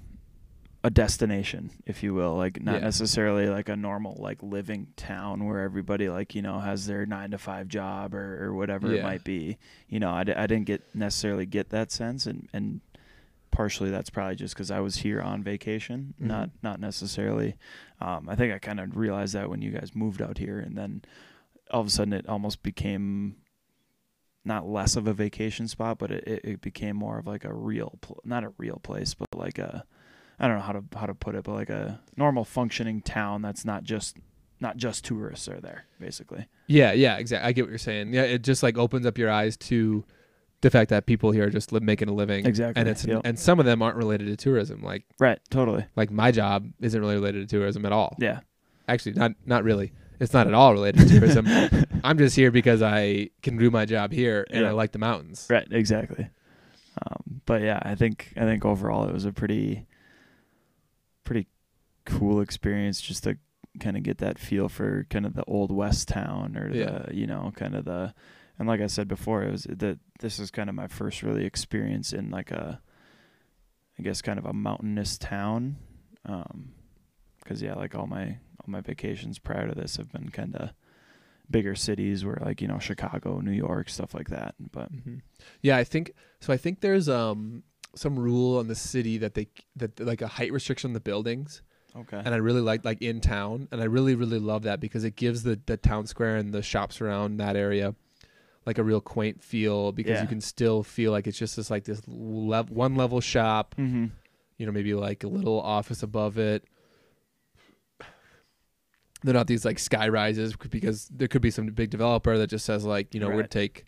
a destination, if you will, like not Yeah. necessarily like a normal like living town where everybody like you know has their nine to five job or, or whatever it might be. You know, I, d- I didn't get necessarily get that sense, and and partially that's probably just because I was here on vacation, Mhm. not not necessarily. Um, I think I kind of realized that when you guys moved out here, and then all of a sudden it almost became not less of a vacation spot, but it, it, it became more of like a real, pl- not a real place, but like a, I don't know how to how to put it, but like a normal functioning town that's not just not just tourists are there, basically. Yeah, yeah, exactly. I get what you're saying. Yeah, it just like opens up your eyes to the fact that people here are just li- making a living. Exactly, And it's yep. and some of them aren't related to tourism. Like Right. Totally. like my job isn't really related to tourism at all. Yeah. Actually, not not really. It's not at all related to tourism. I'm just here because I can do my job here and Yeah. I like the mountains. Right. Exactly. Um, but yeah, I think I think overall it was a pretty pretty cool experience just to kind of get that feel for kind of the old west town or Yeah. the you know kind of the and like I said before it was that this is kind of my first really experience in like a I guess kind of a mountainous town um cuz yeah like all my all my vacations prior to this have been kind of bigger cities where like you know Chicago, New York, stuff like that but hmm Yeah, I think so. I think there's um some rule in the city that they that like a height restriction on the buildings, okay and I really like like in town, and I really really love that because it gives the the town square and the shops around that area like a real quaint feel because Yeah. you can still feel like it's just this like this lev- one level shop, mhm you know, maybe like a little office above it. They're not these like sky rises because there could be some big developer that just says like, you know, we're gonna take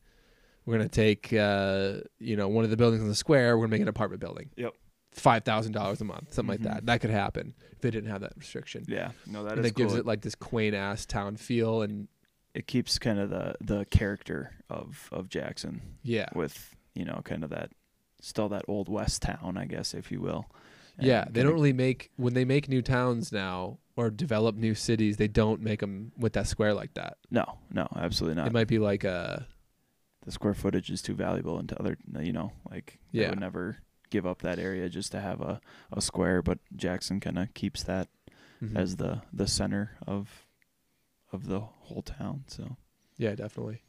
we're gonna take uh, you know, one of the buildings in the square, we're gonna make an apartment building. Yep. Five thousand dollars a month, something Mhm. like that. That could happen if they didn't have that restriction. Yeah, no, that and is that gives cool. it like this quaint ass town feel and it keeps kind of the the character of of Jackson yeah. with you know kind of that still that old west town, I guess, if you will. Yeah, they don't really make when they make new towns now or develop new cities. They don't make them with that square like that. No, no, absolutely not. It might be like a the square footage is too valuable into other, you know, like they Yeah. would never give up that area just to have a a square. But Jackson kind of keeps that Mhm. as the the center of of the whole town. So Yeah, definitely.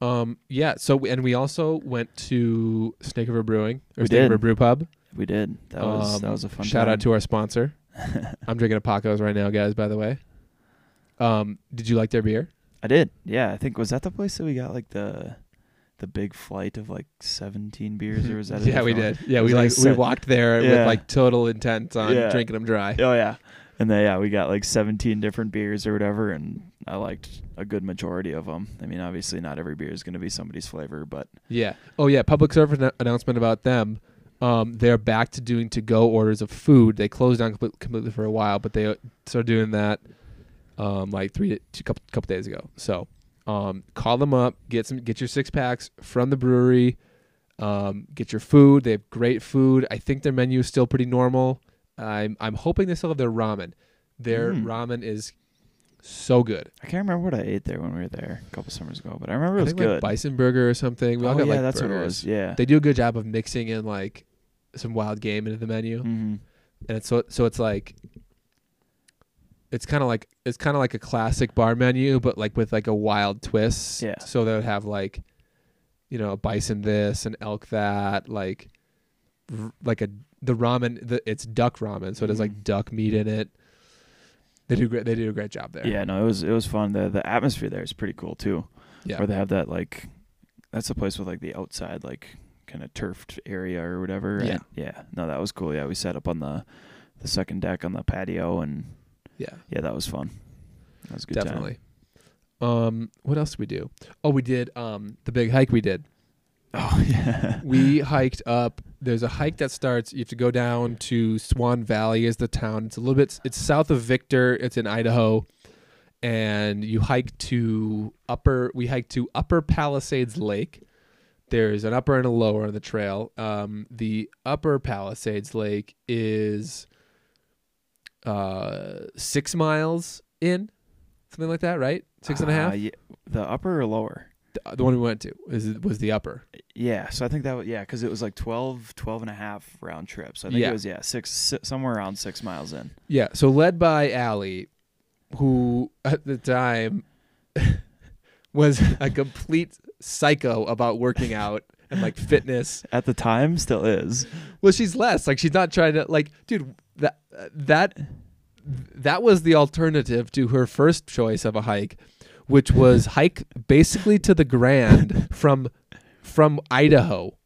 Um, yeah. So and we also went to Snake River Brewing or We Snake did. River Brew Pub. We did. That was that Um, was a fun. Shout time. out to our sponsor. I'm drinking a Pako's right now, guys. By the way. Um, did you like their beer? I did. Yeah, I think was that the place that we got like the the big flight of like 17 beers or was that? yeah, we did. Yeah, we like like we walked there with like total intent on Yeah. drinking them dry. Oh yeah. And then yeah, we got like 17 different beers or whatever, and I liked a good majority of them. I mean, obviously not every beer is going to be somebody's flavor, but Yeah. Oh yeah. Public service annou- announcement about them. Um, they're back to doing to-go orders of food. They closed down complete, completely for a while, but they uh, started doing that um, like three, two couple, couple days ago. So um, call them up, get some, get your six packs from the brewery. Um, get your food. They have great food. I think their menu is still pretty normal. I'm I'm hoping they still have their ramen. Their Mm. ramen is so good. I can't remember what I ate there when we were there a couple summers ago, but I remember it I was think like good. bison burger or something. We all oh got yeah, like that's what it burgers. was. Yeah. They do a good job of mixing in like some wild game into the menu, hmm and it's so so it's like it's kind of like it's kind of like a classic bar menu, but like with like a wild twist. Yeah. So they would have like, you know, bison this and elk that, like, r- like a the ramen. The, it's duck ramen, so it has like Mhm. duck meat in it. They do great. They do a great job there. Yeah, no, it was it was fun. The the atmosphere there is pretty cool too. Yeah. Where they have that like that's the place with like the outside like kind of turfed area or whatever. Yeah. And, yeah. No, that was cool. Yeah, we sat up on the the second deck on the patio and yeah. yeah, that was fun. That was a good time. Definitely. Um, what else did we do? Oh, we did um the big hike we did. Oh yeah. we hiked up. There's a hike that starts. You have to go down to Swan Valley, is the town. It's a little bit. It's south of Victor. It's in Idaho, and you hike to upper. We hiked to Upper Palisades Lake. There's an upper and a lower on the trail. Um, the Upper Palisades Lake is uh six miles in, something like that, right? Six and a half. Uh, yeah, the upper or lower? The, the one we went to is was the upper. Yeah, so I think that was, yeah, because it was like 12, 12 and a half round trip. So I think Yeah. it was, yeah, six, si- somewhere around six miles in. Yeah, so led by Allie, who at the time was a complete psycho about working out and like fitness. At the time, still is. Well, she's less like she's not trying to like, dude. That that that was the alternative to her first choice of a hike, which was hike basically to the Grand from from Idaho.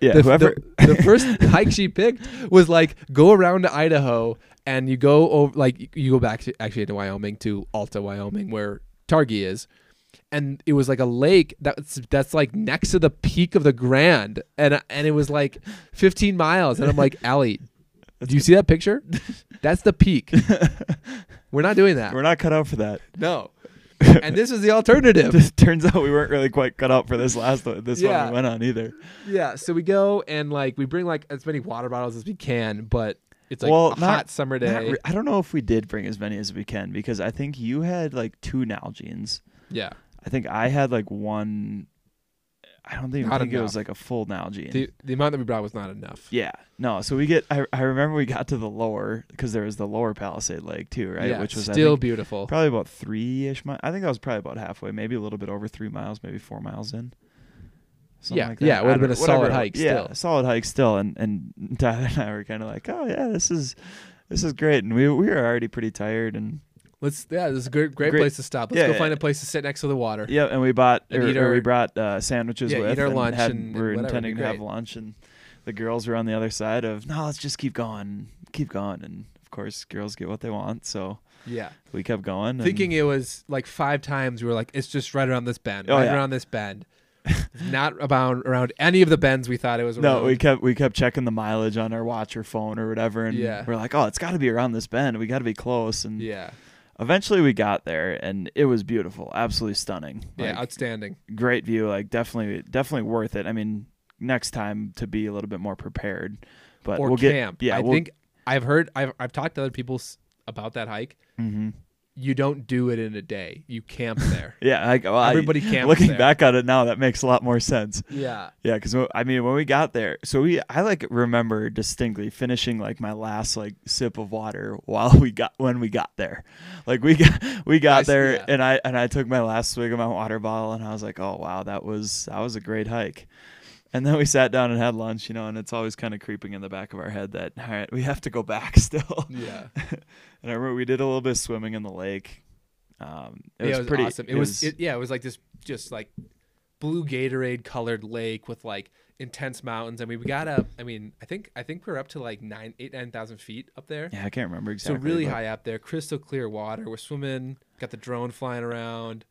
Yeah, the, whoever. the, the first hike she picked was like go around to Idaho and you go over like you go back to actually to Wyoming to Alta, Wyoming, where Targhee is, and it was like a lake that's that's like next to the peak of the Grand, and and it was like 15 miles, and I'm like, Allie, do you see that picture? That's the peak. We're not doing that. We're not cut out for that. no. And this is the alternative. Turns out we weren't really quite cut out for this last one. This Yeah. one we went on either. Yeah, so we go and like we bring like as many water bottles as we can, but it's like Well, a not- hot summer day. re- I don't know if we did bring as many as we can because I think you had like two Nalgene's. yeah. I think I had like one. I don't even Not think it was like a full Nalgene. The the amount that we brought was not enough. yeah, no. So we get. I I remember we got to the lower because there was the lower Palisade Lake too, right? Yeah, Which was still think, beautiful. probably about three ish miles. I think that was probably about halfway, maybe a little bit over three miles, maybe four miles in. Something Yeah, like that. yeah, it I would've been a whatever solid hike Yeah, still. a solid hike still. And and Tyler and I were kind of like, oh yeah, this is this is great. And we we were already pretty tired and Let's yeah, this is a great great, Great. place to stop. Let's Yeah, go yeah, find a place to sit next to the water. yeah, and we bought And or, eat or we brought uh, sandwiches Yeah, with eat our and lunch had- and- we're and whatever, intending to have lunch and the girls were on the other side of no, let's just keep going, keep going, and of course girls get what they want, so Yeah. we kept going. Thinking it was like five times we were like, it's just right around this bend. Oh, right around this bend. not about around any of the bends we thought it was around. No, we kept we kept checking the mileage on our watch or phone or whatever, and Yeah. we're like, oh, it's got to be around this bend. We got to be close, and Yeah. Eventually we got there, and it was beautiful, absolutely stunning. Yeah, Like, outstanding. great view, like definitely definitely worth it. I mean, next time to be a little bit more prepared, but Or we'll get camp. yeah, I we'll- think I've heard I've I've talked to other people about that hike. hmm You don't do it in a day. You camp there. yeah. Like, well, I- Everybody camps looking there. back on it now, that makes a lot more sense. yeah. Yeah, because I mean, when we got there, so we I like remember distinctly finishing like my last like sip of water while we got when we got there, like we got we got Nice, there yeah. and I and I took my last swig of my water bottle and I was like, oh wow, that was that was a great hike, And then we sat down and had lunch, you know, and it's always kind of creeping in the back of our head that all right, we have to go back still. Yeah. and I remember we did a little bit of swimming in the lake. Um, it yeah, was it was pretty awesome. It, was, it, yeah, it was like this just like blue Gatorade colored lake with like intense mountains. I mean, we got up. I mean, I think I think we are up to like nine, eight, nine thousand feet up there. yeah, I can't remember exactly. so really high up there, crystal clear water. We're swimming. Got the drone flying around.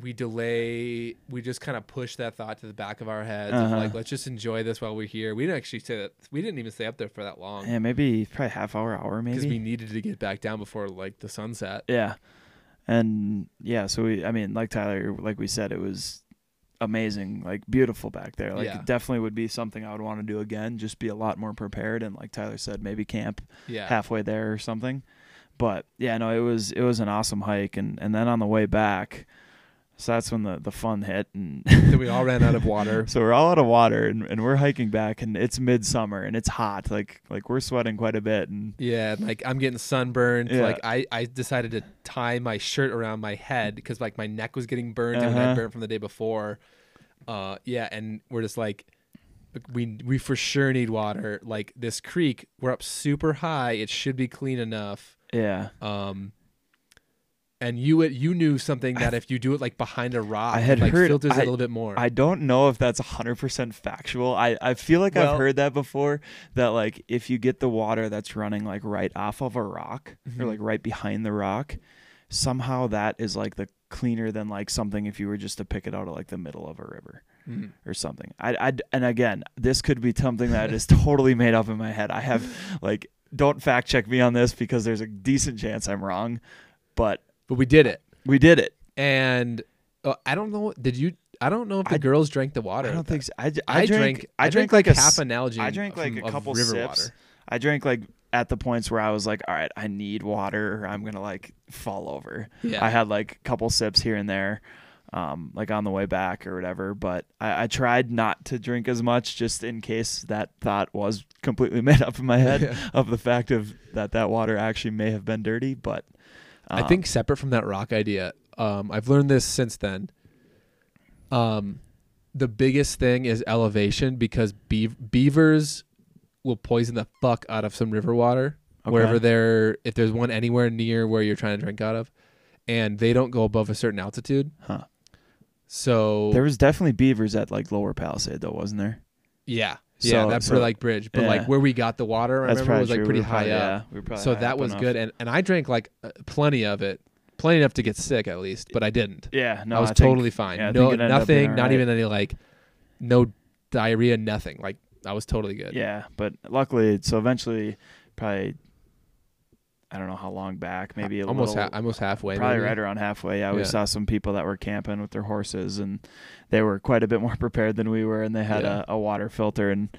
We delay. We just kind of push that thought to the back of our heads. Uh-huh. like, let's just enjoy this while we're here. We didn't actually say that. We didn't even stay up there for that long Yeah, maybe probably half hour, hour maybe. because we needed to get back down before like the sunset. Yeah. And yeah, so we I mean, like Tyler like we said, it was amazing, like beautiful back there. Like Yeah. it definitely would be something I would want to do again, just be a lot more prepared and like Tyler said, maybe camp Yeah. halfway there or something. But yeah, no, it was it was an awesome hike and, and then on the way back so that's when the, the fun hit and then we all ran out of water. so we're all out of water and, and we're hiking back and it's midsummer and it's hot. Like like we're sweating quite a bit and Yeah, like I'm getting sunburned. Yeah. Like I, I decided to tie my shirt around my head because like my neck was getting burned and I Uh-huh. burnt from the day before. Uh, yeah, and we're just like, we we for sure need water. Like this creek, we're up super high. It should be clean enough. yeah. Um, and you you knew something that if you do it like behind a rock, I had like heard- filters I- a little bit more. I don't know if that's 100% factual. I, I feel like Well- I've heard that before that like if you get the water that's running like right off of a rock or Mhm. like right behind the rock, somehow that is like the cleaner than like something if you were just to pick it out of like the middle of a river Mhm. or something. I I and again, this could be something that is totally made up in my head. I have like don't fact check me on this because there's a decent chance I'm wrong, but But we did it, we did it. and uh, I don't know. Did you? I don't know if the I- girls drank the water. I don't think so. I, I, I drank. I drank, drank like a half an Nalgene. I drank like a couple river sips. water. I drank like at the points where I was like, all right, I need water or I'm gonna like fall over. Yeah. I had like a couple sips here and there, um, like on the way back or whatever. But I, I tried not to drink as much just in case that thought was completely made up in my head Yeah. of the fact of that that water actually may have been dirty. But I um, think separate from that rock idea, um, I've learned this since then. Um, the biggest thing is elevation because beav- beavers will poison the fuck out of some river water Okay. wherever they're if there's one anywhere near where you're trying to drink out of, and they don't go above a certain altitude. Huh. So there was definitely beavers at like Lower Palisade though, wasn't there? yeah, yeah, So- that so- like bridge, but yeah. like where we got the water, I That's remember was like true. We pretty were high probably- up. Yeah, we so high that was enough. good, and and I drank like uh, plenty of it, plenty enough to get sick at least, but I didn't. Yeah, no, I was think- totally fine. yeah, no, think it ended up being nothing, not alright. even any like, no diarrhea, nothing. Like I was totally good. Yeah, but luckily, so eventually, probably, I don't know how long back, maybe a almost, little, ha- almost halfway. probably maybe. right around halfway. Yeah, we Yeah. saw some people that were camping with their horses, and they were quite a bit more prepared than we were, and they had Yeah. a, a water filter, and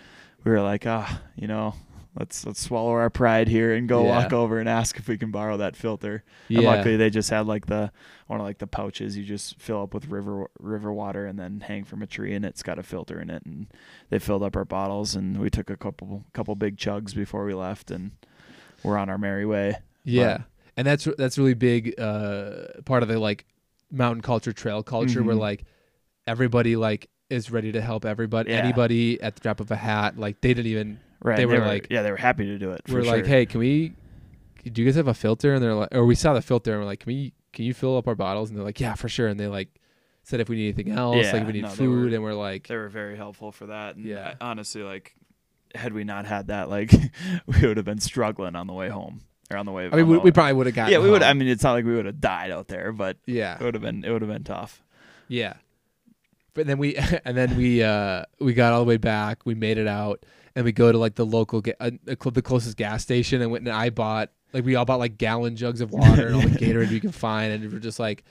we were like, ah, you know. Let's let's swallow our pride here and go Yeah. walk over and ask if we can borrow that filter. And Yeah, luckily, they just had like the one of like the pouches you just fill up with river river water and then hang from a tree, and it's got a filter in it. And they filled up our bottles, and we took a couple couple big chugs before we left, and we're on our merry way. yeah, and that's that's really big. Uh, part of the like mountain culture, trail culture, where Mhm. like everybody like is ready to help everybody, Yeah. anybody at the drop of a hat. Like they didn't even. Right? They and were like- yeah, they were happy to do it. We're like, hey, can we? Do you guys have a filter? And they're like, or we saw the filter and we're like, can we? Can you fill up our bottles? And they're like, yeah, for sure. And they like said if we need anything else, like Yeah, if we need no, food, were- and we're like, they were very helpful for that. And Yeah. Honestly, like, had we not had that, like, we would have been struggling on the way home or on the way. Back. I mean, we, we probably would have gotten. yeah, we would. I mean, it's not like we would have died out there, but yeah, it would have been it would have been tough. Yeah. But then we and then we uh we got all the way back. We made it out, and we go to like the local ga- uh, the the closest gas station, and went and I bought like we all bought like gallon jugs of water and all the Gatorade we could find, and we're just like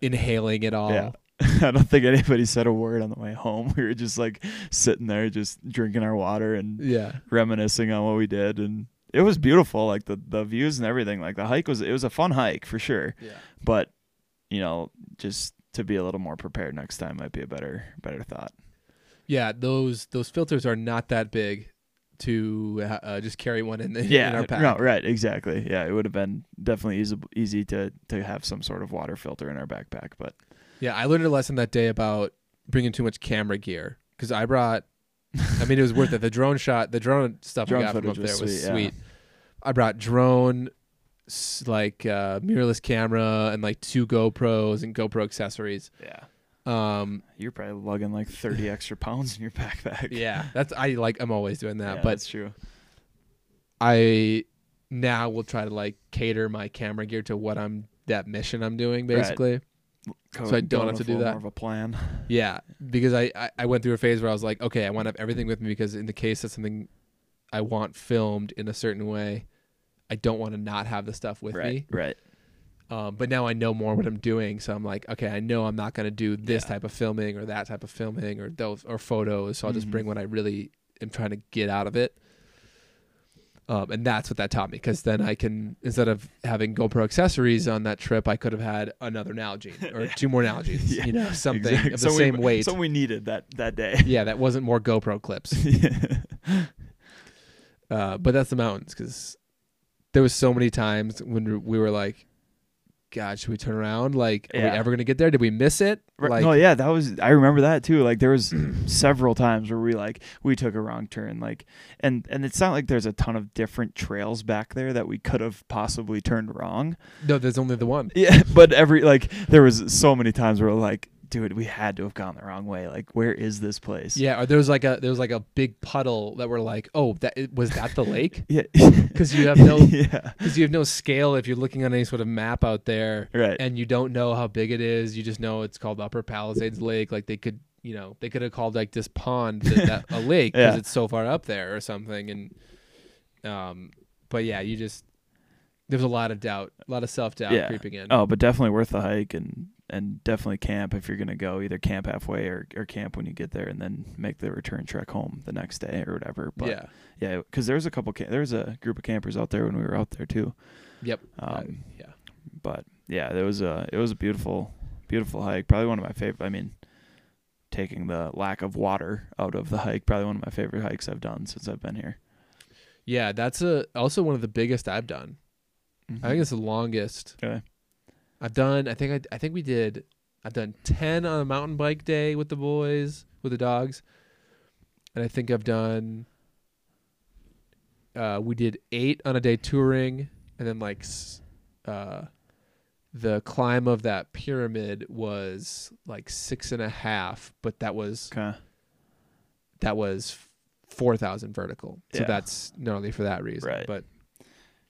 inhaling it all. Yeah. I don't think anybody said a word on the way home. We were just like sitting there, just drinking our water and Yeah. reminiscing on what we did, and it was beautiful. Like the the views and everything. Like the hike was it was a fun hike for sure. Yeah. But you know, just to be a little more prepared next time might be a better better thought. Yeah. Those those filters are not that big to uh, uh, just carry one in, the, Yeah, in our pack. no, right, exactly. Yeah, it would have been definitely easy easy to to have some sort of water filter in our backpack, but Yeah, I learned a lesson that day about bringing too much camera gear because I brought. I mean, it was worth it. The drone shot, the drone stuff Drone we got from up there was sweet, yeah. sweet. I brought drone, like uh, mirrorless camera, and like two GoPros and GoPro accessories. Yeah. Um, You're probably lugging like 30 extra pounds in your backpack. yeah, that's I like. I'm always doing that, Yeah, but that's true. I now will try to like cater my camera gear to what I'm that mission I'm doing basically. Go- so I don't have to do that. More of a plan. Yeah, because I, I I went through a phase where I was like, okay, I want to have everything with me because in the case that something I want filmed in a certain way, I don't want to not have the stuff with me. Right. Um, but now I know more what I'm doing, so I'm like, okay, I know I'm not going to do this Yeah. type of filming or that type of filming or those or photos. So I'll just Mhm. bring what I really am trying to get out of it. Um, and that's what that taught me because then I can instead of having GoPro accessories on that trip, I could have had another Nalgene or two more Nalgenes, Yeah, you know, something Exactly. of the So we- same weight. So we needed that that day. yeah, that wasn't more GoPro clips. Uh, but that's the mountains because there was so many times when we were like, God, should we turn around? Like, are we ever gonna get there? Did we miss it? Like, no, yeah, that was I remember that too. Like there was several times where we like we took a wrong turn, like and and it's not like there's a ton of different trails back there that we could have possibly turned wrong. no, there's only the one. Yeah, but every like there was so many times where like, dude, we had to have gone the wrong way. Like, where is this place? Yeah, or there was like a there was like a big puddle that we're like, oh, that was that the lake? Yeah. Because you have no yeah. because you have no scale if you're looking on any sort of map out there, Right. and you don't know how big it is. You just know it's called Upper Palisades Lake. Like they could, you know, they could have called like this pond that, that a lake because Yeah. it's so far up there or something. And um, but yeah, you just there's a lot of doubt, a lot of self doubt Yeah. creeping in. Oh, but definitely worth the hike and and definitely camp if you're gonna go. Either camp halfway or, or camp when you get there, and then make the return trek home the next day or whatever. But yeah, yeah, because there was a couple. Cam- there was a group of campers out there when we were out there too. yep, Uh, Um, yeah, but yeah, there was a it was a beautiful beautiful hike. Probably one of my favorite. I mean, taking the lack of water out of the hike, probably one of my favorite hikes I've done since I've been here. yeah. That's a also one of the biggest I've done. I think it's the longest Okay. I've done. I think I, I think we did. I've done ten on a mountain bike day with the boys with the dogs, and I think I've done. Uh, we did eight on a day touring, and then like, uh, the climb of that pyramid was like six and a half, but that was Okay. that was four thousand vertical. So Yeah. that's not only for that reason, Right. but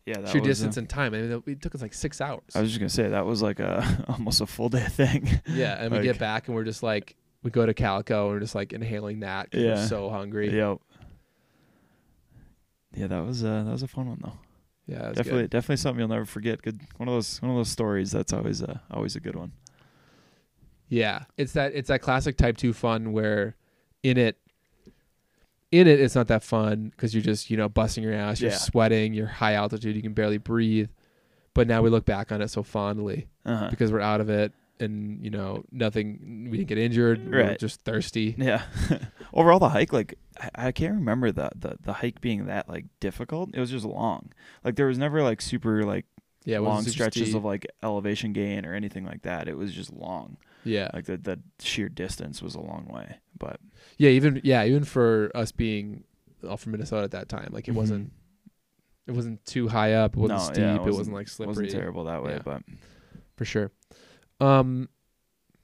Yeah, that sheer was, uh, distance and time. I mean, it, took us like six hours. I was just gonna say that was like a almost a full day thing. Yeah, and we get back and we're just like we go to Calico and we're just like inhaling that. Yeah. we're so hungry. Yep. Yeah, that was uh that was a fun one though. Yeah, definitely good. definitely something you'll never forget. Good one of those one of those stories that's always a always a good one. Yeah, it's that it's that classic Type Two fun where in it, in it, it's not that fun because you're just you know busting your ass, you're Yeah. sweating, you're high altitude, you can barely breathe. But now we look back on it so fondly Uh-huh. because we're out of it and you know nothing. We didn't get injured. We're Right. just thirsty. Yeah. Overall, the hike, like, I, I can't remember the, the, the hike being that, like, difficult. It was just long. Like, there was never, like, super, like, Yeah, it wasn't long super stretches steep. of, like, elevation gain or anything like that. It was just long. Yeah, Like, the, the sheer distance was a long way. But, yeah, even yeah, even for us being all from Minnesota at that time, like it Mhm. wasn't it wasn't too high up. It wasn't No, steep. yeah, it it, wasn't, wasn't- like it slippery. wasn't terrible that way. Yeah. But, for sure. Um,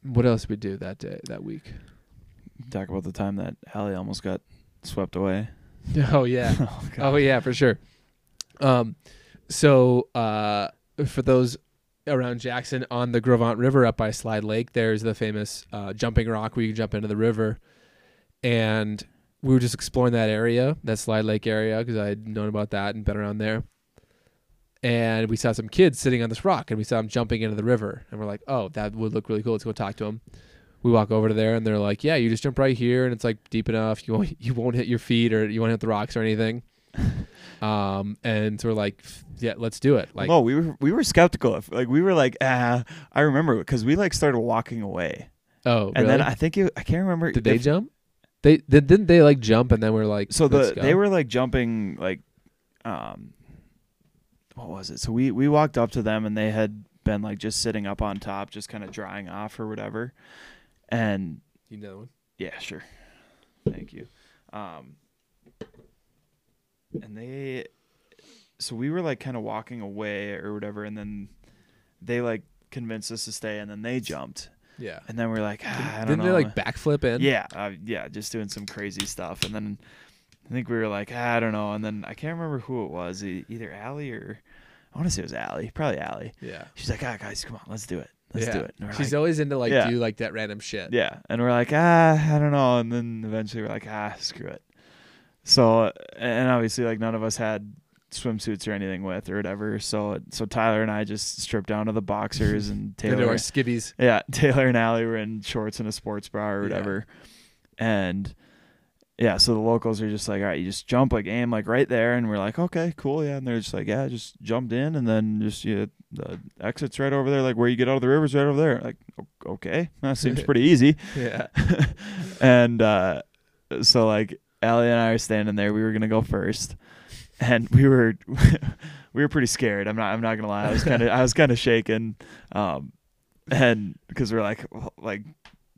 what else did we do that day that week? talk about the time that Allie almost got swept away. Oh yeah, oh, oh yeah, for sure. Um, so uh, for those around Jackson on the Gros Ventre River up by Slide Lake, there's the famous uh, jumping rock where you can jump into the river, and we were just exploring that area, that Slide Lake area, because I had known about that and been around there. And we saw some kids sitting on this rock, and we saw them jumping into the river, and we're like, "Oh, that would look really cool. Let's go talk to them." We walk over to there, and they're like, "Yeah, you just jump right here, and it's like deep enough. You won't you won't hit your feet, or you won't hit the rocks or anything." Um, and so we're like, "Yeah, let's do it." Like, no, we were we were skeptical. If, like we were like, ah, I remember because we like started walking away, oh, and really? then I think it, I can't remember. did they jump? They did, didn't they like jump, and then we're like, So "Let's the go." they were like jumping like, um, what was it? So we we walked up to them and they had been like just sitting up on top, just kind of drying off or whatever, and You know, yeah, sure. Thank you. Um, and they, so we were like kind of walking away or whatever, and then they like convinced us to stay, and then they jumped, Yeah. and then we're like, ah, I don't know. Didn't know. they like backflip in? yeah, uh, yeah, just doing some crazy stuff, and then I think we were like, ah, I don't know, and then I can't remember who it was, either Allie or I want to say it was Allie, probably Allie. Yeah. She's like, ah, guys, come on, let's do it, let's yeah. do it. She's like, always into like Yeah. do like that random shit. Yeah, and we're like, ah, I don't know, and then eventually we're like, ah, screw it. So, and obviously, like none of us had swimsuits or anything with or whatever. So, so Tyler and I just stripped down to the boxers, and Into Taylor, our skivvies. yeah, Taylor and Allie were in shorts and a sports bra or Yeah. whatever, and yeah, so the locals are just like, all right, you just jump like aim like right there, and we're like, okay, cool, yeah, and they're just like, yeah, just jumped in, and then just yeah, the exit's right over there, like where you get out of the river's right over there. Like, okay, that seems pretty easy. Yeah. and uh, so like Allie and I are standing there. We were gonna go first, and we were we were pretty scared. I'm not I'm not gonna lie. I was kind of I was kind of shaken, um, and because we're like well, like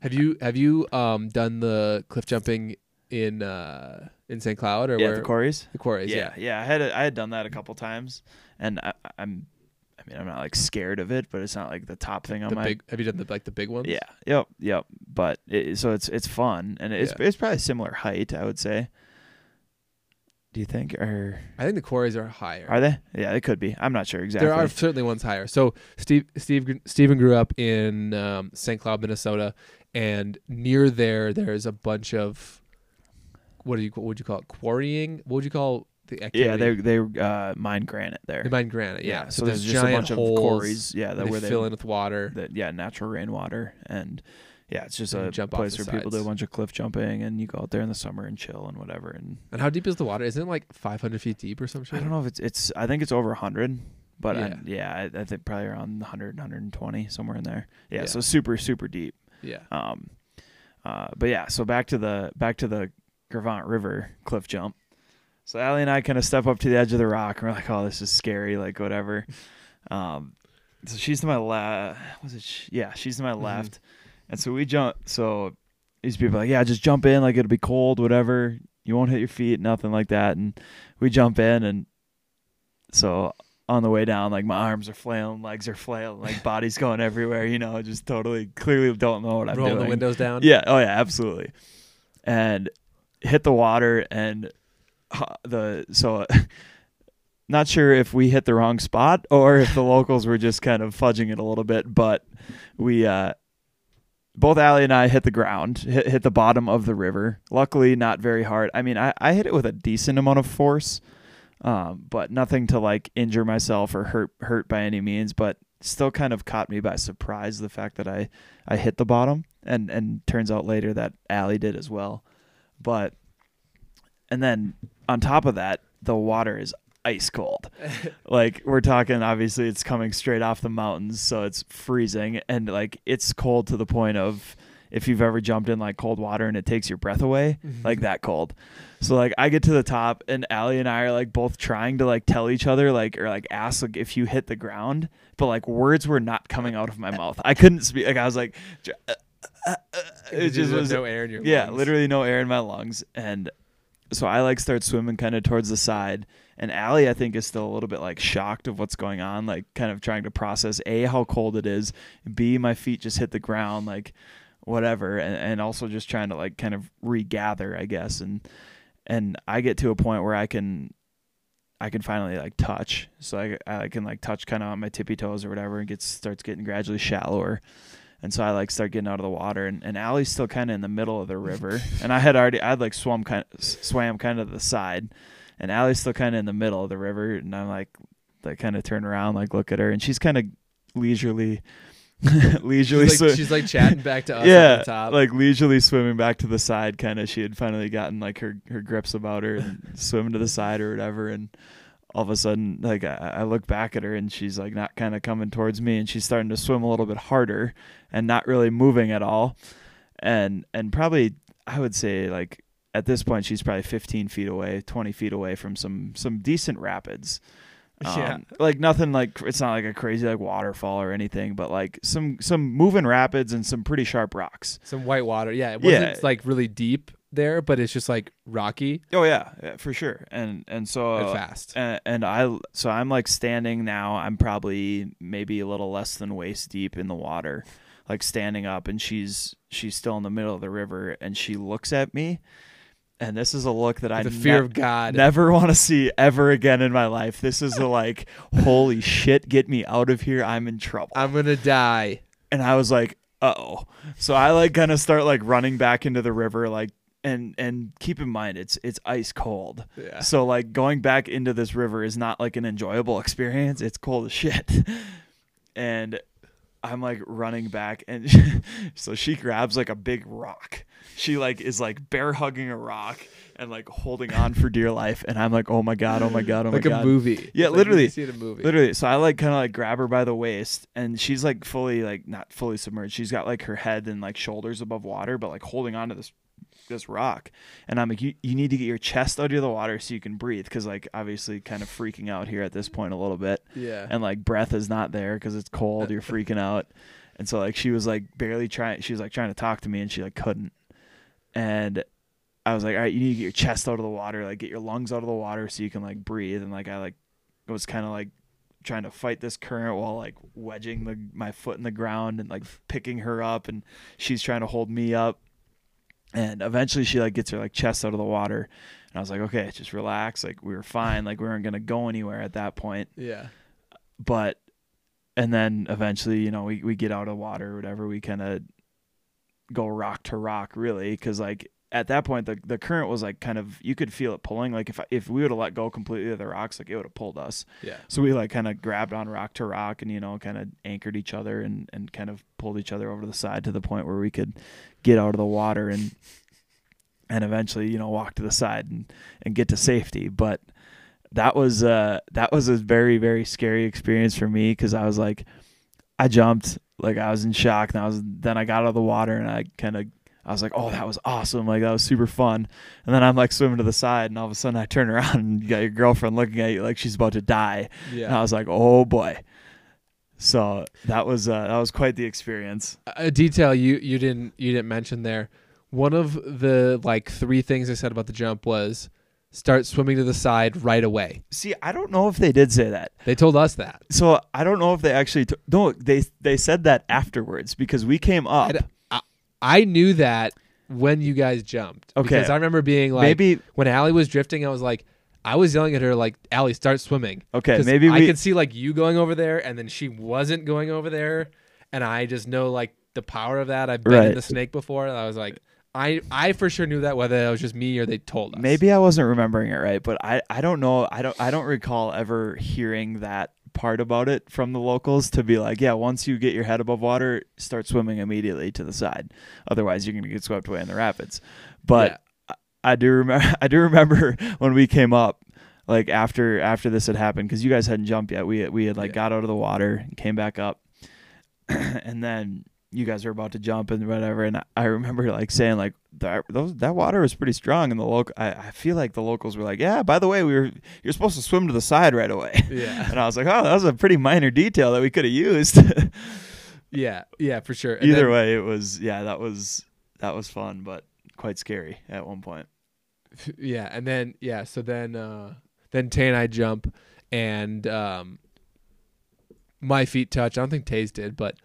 Have you have you um done the cliff jumping in uh in St. Cloud or yeah where the quarries. the quarries? Yeah, yeah. I had I had done that a couple times, and I, I'm I mean I'm not like scared of it, but it's not like the top thing on The my big have you done the like the big ones? Yeah. Yep. Yep. But it, so it's it's fun and it's Yeah. it's probably similar height. I would say. Do you think, or I think the quarries are higher. are they? Yeah, they could be. I'm not sure exactly. There are certainly ones higher. So Steve Steve Steven grew up in um, St. Cloud, Minnesota, and near there there's a bunch of what do you what would you call it quarrying? What would you call the activity? Yeah, they they uh, mine granite there. they mine granite. Yeah, So, there's just a bunch of quarries. Yeah, that that they where they fill in with water. that yeah natural rainwater and yeah it's just a jump place where people do a bunch of cliff jumping and you go out there in the summer and chill and whatever and And how deep is the water? Isn't it like 500 feet deep or something? I don't know if it's it's I think it's over 100 but Yeah. yeah, I, yeah I, I think probably around 100 120 somewhere in there yeah, Yeah. so super super deep Yeah. um uh but yeah so back to the back to the Gros Ventre River cliff jump so Allie and I kind of step up to the edge of the rock and we're like oh this is scary like whatever. Um so she's to my left was it sh- yeah she's to my Mhm. left. And so we jump so these people are like yeah just jump in like it'll be cold whatever. You won't hit your feet nothing like that. And we jump in and so on the way down like my arms are flailing legs are flailing like body's going everywhere you know just totally clearly don't know what i'm Rolling doing. the windows down. yeah oh yeah absolutely. And hit the water and the so not sure if we hit the wrong spot or if the locals were just kind of fudging it a little bit but we uh both Allie and I hit the ground, hit, hit the bottom of the river. Luckily, not very hard. I mean, I, I hit it with a decent amount of force, um, but nothing to like injure myself or hurt hurt by any means. But still, kind of caught me by surprise the fact that I I hit the bottom, and and turns out later that Allie did as well. But and then on top of that, the water is ice cold. like we're talking obviously it's coming straight off the mountains, so it's freezing and like it's cold to the point of if you've ever jumped in like cold water and it takes your breath away, like that cold. So like I get to the top and Allie and I are like both trying to like tell each other like or like ask like if you hit the ground, but like words were not coming out of my mouth. I couldn't speak. Like I was like, uh, uh, uh, it just was no air in your mouth. yeah, lungs. literally no air in my lungs. And so I like start swimming kind of towards the side. And Allie, I think, is still a little bit like shocked of what's going on, like kind of trying to process A, how cold it is, B, my feet just hit the ground, like whatever. And, and also just trying to like kind of regather, I guess. And, and I get to a point where I can, I can finally like touch. So I, I can like touch kind of on my tippy toes or whatever and gets, starts getting gradually shallower. And so I like start getting out of the water, and, and Allie's still kind of in the middle of the river, and I had already I had like swum kind of, swam kind of the side, and Allie's still kind of in the middle of the river, and I'm like like kind of turn around like look at her, and she's kind of leisurely leisurely She's like, swi- she's like chatting back to us yeah at the top. like leisurely swimming back to the side, kind of she had finally gotten like her her grips about her, and swimming to the side or whatever, and all of a sudden like I, I look back at her and she's like not kind of coming towards me and she's starting to swim a little bit harder and not really moving at all and and probably i would say like at this point she's probably 15 feet away 20 feet away from some some decent rapids Yeah. Um, like nothing like it's not like a crazy like waterfall or anything but like some some moving rapids and some pretty sharp rocks Some white water. Yeah, it wasn't Yeah. like really deep, there, but it's just like rocky Oh yeah, yeah, for sure. And and so and fast. and, and I so I'm like standing now. I'm probably maybe a little less than waist deep in the water, like standing up, and she's she's still in the middle of the river, and she looks at me, and this is a look that I the fear ne- of God. never want to see ever again in my life. This is a like, holy shit, get me out of here! I'm in trouble. I'm gonna die. and I was like, uh oh. So I like kind of start like running back into the river, like and and keep in mind it's it's ice cold. Yeah. So like going back into this river is not like an enjoyable experience. It's cold as shit. And I'm like running back and so she grabs like a big rock. She like is like bear hugging a rock and like holding on for dear life and I'm like, "Oh my god, oh my god, oh like my god. Like a movie. Yeah, like literally. You see it a movie. Literally. So I like kind of like grab her by the waist and she's like fully like not fully submerged. She's got like her head and like shoulders above water, but like holding on to this this rock. And I'm like, you, you need to get your chest out of the water so you can breathe. Cause like obviously kind of freaking out here at this point a little bit. Yeah. And like breath is not there because it's cold. You're freaking out. And so like she was like barely trying, she was like trying to talk to me and she like couldn't. And I was like, all right, you need to get your chest out of the water, like get your lungs out of the water so you can like breathe. And like I like was kind of like trying to fight this current while like wedging the my foot in the ground and like picking her up and she's trying to hold me up. And eventually she like gets her like chest out of the water. And I was like, okay, just relax. Like we were fine. Like we weren't gonna go anywhere at that point. yeah. But and then eventually, you know, we, we get out of water or whatever. We kind of go rock to rock really because like at that point the the current was like kind of you could feel it pulling. Like if if we would have let go completely of the rocks like it would have pulled us. Yeah. so we like kind of grabbed on rock to rock and you know kind of anchored each other and and kind of pulled each other over to the side to the point where we could get out of the water and and eventually you know walk to the side and and get to safety. But that was uh that was a very very scary experience for me cuz I was like I jumped like I was in shock and I was then I got out of the water and I kind of I was like, "Oh, that was awesome! Like that was super fun." And then I'm like swimming to the side, and all of a sudden I turn around and you got your girlfriend looking at you like she's about to die. And I was like, "Oh boy!" So that was uh, that was quite the experience. A detail you you didn't you didn't mention there. One of the like three things I said about the jump was start swimming to the side right away. See, I don't know if they did say that. They told us that. So I don't know if they actually t- no. They they said that afterwards because we came up. I d- I, knew that when you guys jumped. Okay. Because I remember being like, maybe when Allie was drifting, I was like, I was yelling at her like, Allie, start swimming. okay. 'Cause Maybe I we. could see like you going over there, and then she wasn't going over there, and I just know like the power of that. I've been in Right. the snake before, and I was like, I I for sure knew that whether it was just me or they told us. Maybe I wasn't remembering it right, but I, I don't know. I don't I don't recall ever hearing that part about it from the locals to be like, yeah, once you get your head above water, start swimming immediately to the side. Otherwise, you're gonna get swept away in the rapids. But I, I do remember I do remember when we came up. Like after after this had happened, because you guys hadn't jumped yet, we we had like Yeah. got out of the water and came back up, and then you guys were about to jump and whatever and I remember like saying like that those that water was pretty strong and the local I, I feel like the locals were like yeah by the way we were you're supposed to swim to the side right away Yeah. and I was like oh that was a pretty minor detail that we could have used Yeah, yeah, for sure. And either then- way it was yeah that was that was fun but quite scary at one point yeah, and then yeah, so then uh then Tay and I jump and um my feet touch. I don't think Tay's did, but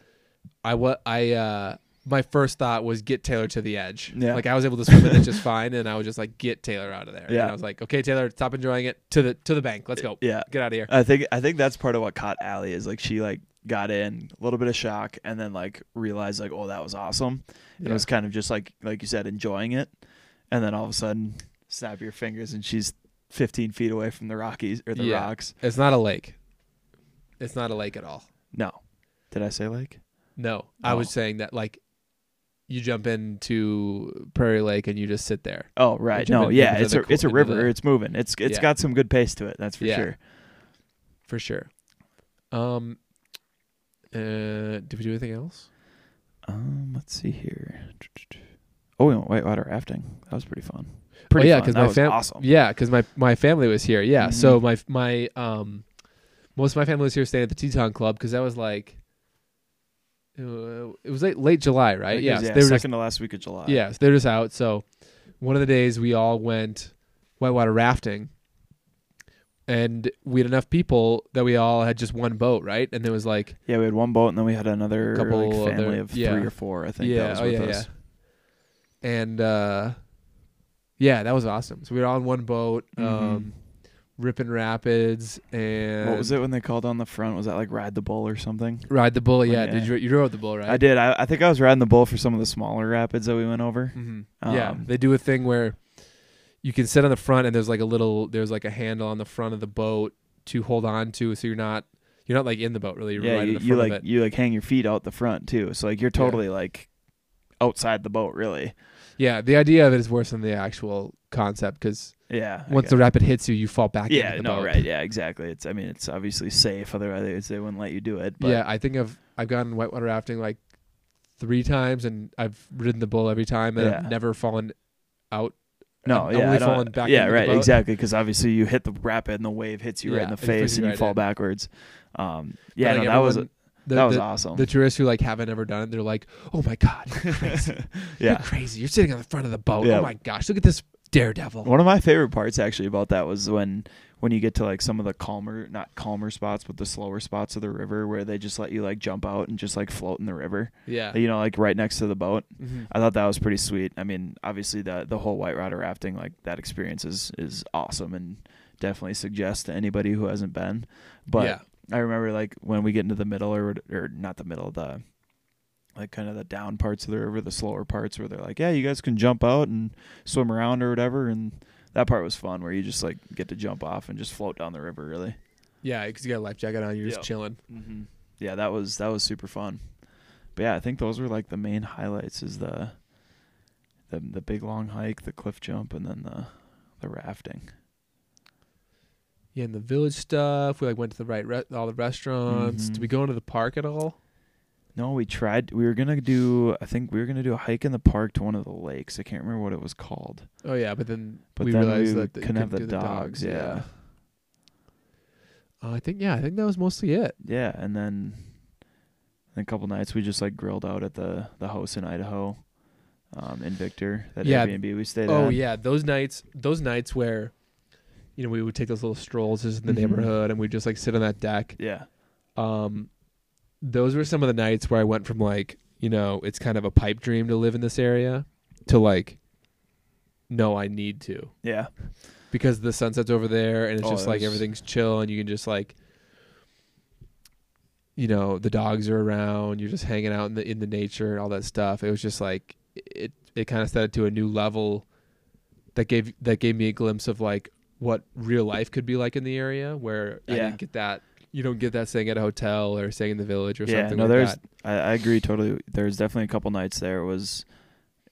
I what I uh my first thought was get Taylor to the edge. Yeah. Like I was able to swim in it just fine and I was just like get Taylor out of there. Yeah. And I was like, "Okay, Taylor, stop enjoying it. To the to the bank. Let's go. yeah Get out of here." I think I think that's part of what caught Allie is like she like got in a little bit of shock and then like realized like oh that was awesome and it was kind of just like like you said enjoying it and then all of a sudden snap your fingers and she's 15 feet away from the rockies or the Yeah. rocks It's not a lake. It's not a lake at all. no did i say like No. I Oh. was saying that like you jump into Prairie Lake and you just sit there. oh right no in- yeah it's a it's a river the- it's moving it's it's Yeah. got some good pace to it that's for Yeah. sure For sure. Um uh did we do anything else? um let's see here oh we went whitewater rafting that was pretty fun pretty oh yeah, because my was fam- awesome Yeah, because my my family was here. Yeah, so Mhm. my my um most of my family was here staying at the Teton Club because that was like it was late late July, right? It Yeah, was, so yeah they were second just to last week of july yeah, so they're just out. So one of the days we all went whitewater rafting, and we had enough people that we all had just one boat, right? And there was like Yeah, we had one boat, and then we had another Couple like, family other- of yeah. three or four. I think yeah, that was oh with yeah, us. yeah, and uh, yeah, that was awesome. So we were all on one boat, Mhm. um, ripping rapids, and What was it when they called on the front? Was that like ride the bull or something? Ride the bull. Oh, Yeah, yeah. did you you rode the bull, right? I did. I, I think I was riding the bull for some of the smaller rapids that we went over. hmm yeah, Um, they do a thing where you can sit on the front, and there's like a little, there's like a handle on the front of the boat to hold on to, so you're not, you're not like in the boat really. You're Yeah, right you, in the you like you like hang your feet out the front too. So like you're totally like outside the boat, really. Yeah, the idea of it is worse than the actual concept because Yeah. Once the rapid hits you, you fall back yeah, into the no, boat. right, yeah, exactly. It's I mean it's obviously safe, otherwise they wouldn't let you do it. But yeah, I think I've I've gone whitewater rafting like three times, and I've ridden the bull every time, and Yeah. I've never fallen out. no, I've yeah, only fallen back yeah, right, exactly. Because obviously you hit the rapid and the wave hits you right in the face and you right fall in. backwards. Um, yeah, like, no, that was the, that was the, awesome. the tourists who like haven't ever done it, they're like, "Oh my god, you're crazy! You're yeah. crazy! You're sitting on the front of the boat. Yeah. Oh my gosh, look at this daredevil!" One of my favorite parts actually about that was when when you get to like some of the calmer not calmer spots but the slower spots of the river where they just let you like jump out and just like float in the river. Yeah, You know, like right next to the boat. Mhm. I thought that was pretty sweet. I mean, obviously the the whole white water rafting like that experience is is awesome and definitely suggest to anybody who hasn't been. But yeah, I remember like when we get into the middle or or not the middle, the like kind of the down parts of the river, the slower parts where they're like, yeah, you guys can jump out and swim around or whatever, and that part was fun where you just like get to jump off and just float down the river, really. yeah, because you got a life jacket on, you're Yeah. just chilling. Mm-hmm. Yeah, that was that was super fun. But yeah, I think those were like the main highlights: is the the the big long hike, the cliff jump, and then the the rafting. Yeah, and the village stuff. We like went to the right, re- all the restaurants. Did Mhm. we go into the park at all? No, we tried. We were gonna do. I think we were gonna do a hike in the park to one of the lakes. I can't remember what it was called. Oh yeah, but then But we then realized we that couldn't have the do dogs, yeah. Uh, I think yeah, I think that was mostly it. Yeah, and then a couple nights we just like grilled out at the the house in Idaho, um, in Victor. That Yeah. Airbnb we stayed Oh at. yeah, those nights, those nights where, you know, we would take those little strolls just in the Mhm. neighborhood, and we'd just like sit on that deck. Yeah. Um, those were some of the nights where I went from like, you know, it's kind of a pipe dream to live in this area, to like, no, I need to Yeah. because the sunset's over there, and it's Oh, just like everything's chill, and you can just like. You know the dogs are around. You're just hanging out in the in the nature and all that stuff. It was just like it. It kind of set it to a new level. That gave that gave me a glimpse of like what real life could be like in the area, where I didn't get that. You don't get that staying at a hotel or staying in the village or yeah. something No, like there's. that. I, I agree totally. There's definitely a couple nights there it was.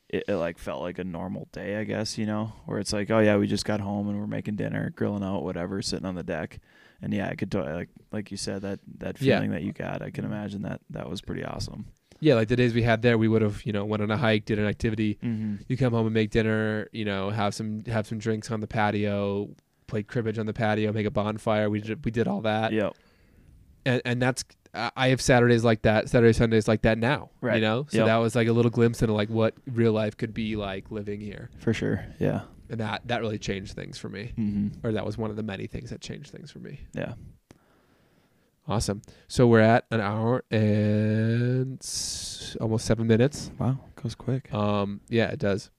It, it like felt like a normal day, I guess you know, where it's like, oh yeah, we just got home and we're making dinner, grilling out, whatever, sitting on the deck, and yeah, I could totally like like you said that that Yeah. feeling that you got. I can imagine that that was pretty awesome. Yeah, like the days we had there, we would have you know went on a hike, did an activity. Mm-hmm. You come home and make dinner. You know, have some have some drinks on the patio, play cribbage on the patio, make a bonfire. We did we did all that. Yep. And and that's I have Saturdays like that, Saturday Sundays like that now. Right. You know, so Yep. that was like a little glimpse into like what real life could be like living here, For sure. Yeah. and that that really changed things for me, Mm-hmm. or that was one of the many things that changed things for me. Yeah. Awesome. So we're at an hour and almost seven minutes. Wow, goes quick. Um, yeah, it does.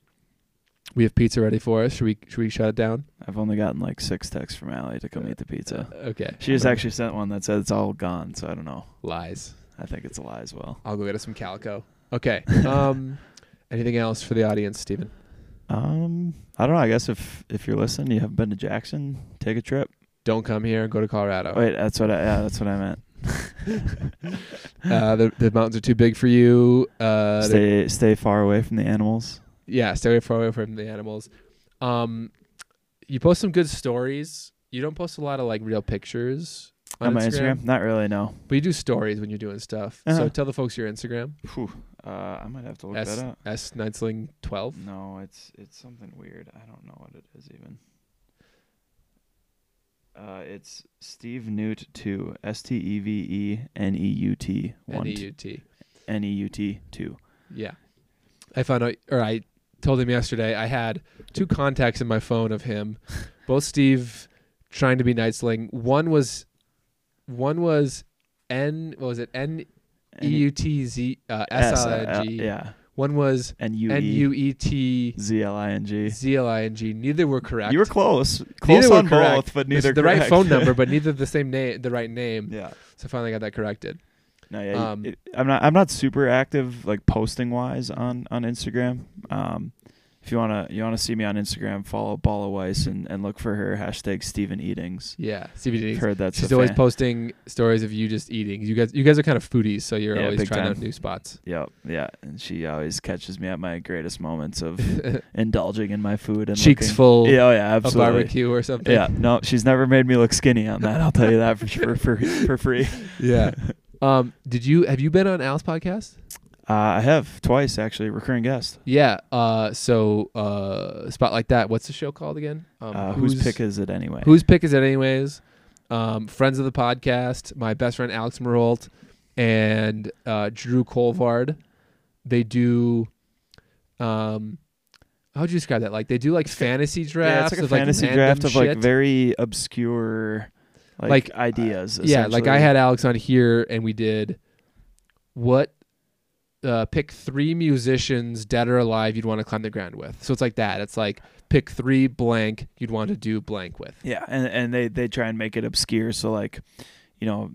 We have pizza ready for us. Should we should we shut it down? I've only gotten like six texts from Allie to come eat the pizza. Uh, okay. She just actually sent one that said it's all gone, so I don't know. lies. I think it's a lie as well. I'll go get us some calico. Okay. Um, anything else for the audience, Stephen? Um, I don't know. I guess if if you're listening, you haven't been to Jackson, take a trip. Don't come here. Go to Colorado. Wait, that's what I yeah, that's what I meant. Uh, the the mountains are too big for you. Uh, stay stay far away from the animals. Yeah, stay far away from the animals. Um, you post some good stories. You don't post a lot of like real pictures on, On my Instagram, Instagram? Not really, no. but you do stories when you're doing stuff. So Uh-huh. tell the folks your Instagram. Phew. Uh, I might have to look S that up. S Nightsling twelve. No, it's it's something weird. I don't know what it is even. Uh, it's Steve Newt two. S T E V E N E U T one. E U T. N E U T two. Yeah, I found out, or I told him yesterday. I had two contacts in my phone of him, both Steve trying to be Nightsling. One was, one was N. What was it? N E U T Z uh, S I N G. Yeah. One was N U E T Z L I N G. Z L I N G. Neither were correct. You were close. Close were on both, but neither the right phone number, but neither the same name, the right name. yeah. So finally got that corrected. No, yeah. Um, it, I'm not. I'm not super active, like posting wise, on on Instagram. Um, if you wanna you wanna see me on Instagram, follow Balla Weiss and, and look for her hashtag Stephen Eatings. Yeah, CBD. Heard that's She's always fan. posting stories of you just eating. You guys, you guys are kind of foodies, so you're Yeah, always trying time. out new spots. Yep, yeah, and she always catches me at my greatest moments of indulging in my food and Cheeks looking- full Yeah, oh yeah, of absolutely. barbecue or something. Yeah, no, she's never made me look skinny on that. I'll tell you that for sure, for for free. yeah. Um, did you have you been on Al's podcast? Uh, I have twice actually, recurring guest. Yeah. Uh, so uh, spot like that. What's the show called again? Um, Uh, whose pick is it anyway? whose pick is it anyways? Um, friends of the podcast, my best friend Alex Marolt and uh, Drew Colvard. They do. Um, how would you describe that? Like they do like fantasy yeah, drafts it's like a of like fantasy random draft of shit. like very obscure like, Like, ideas. yeah, like I had Alex on here and we did what uh, pick three musicians dead or alive you'd want to climb the ground with. So it's like that. It's like pick three blank you'd want to do blank with. Yeah, and and they they try and make it obscure. So like, you know,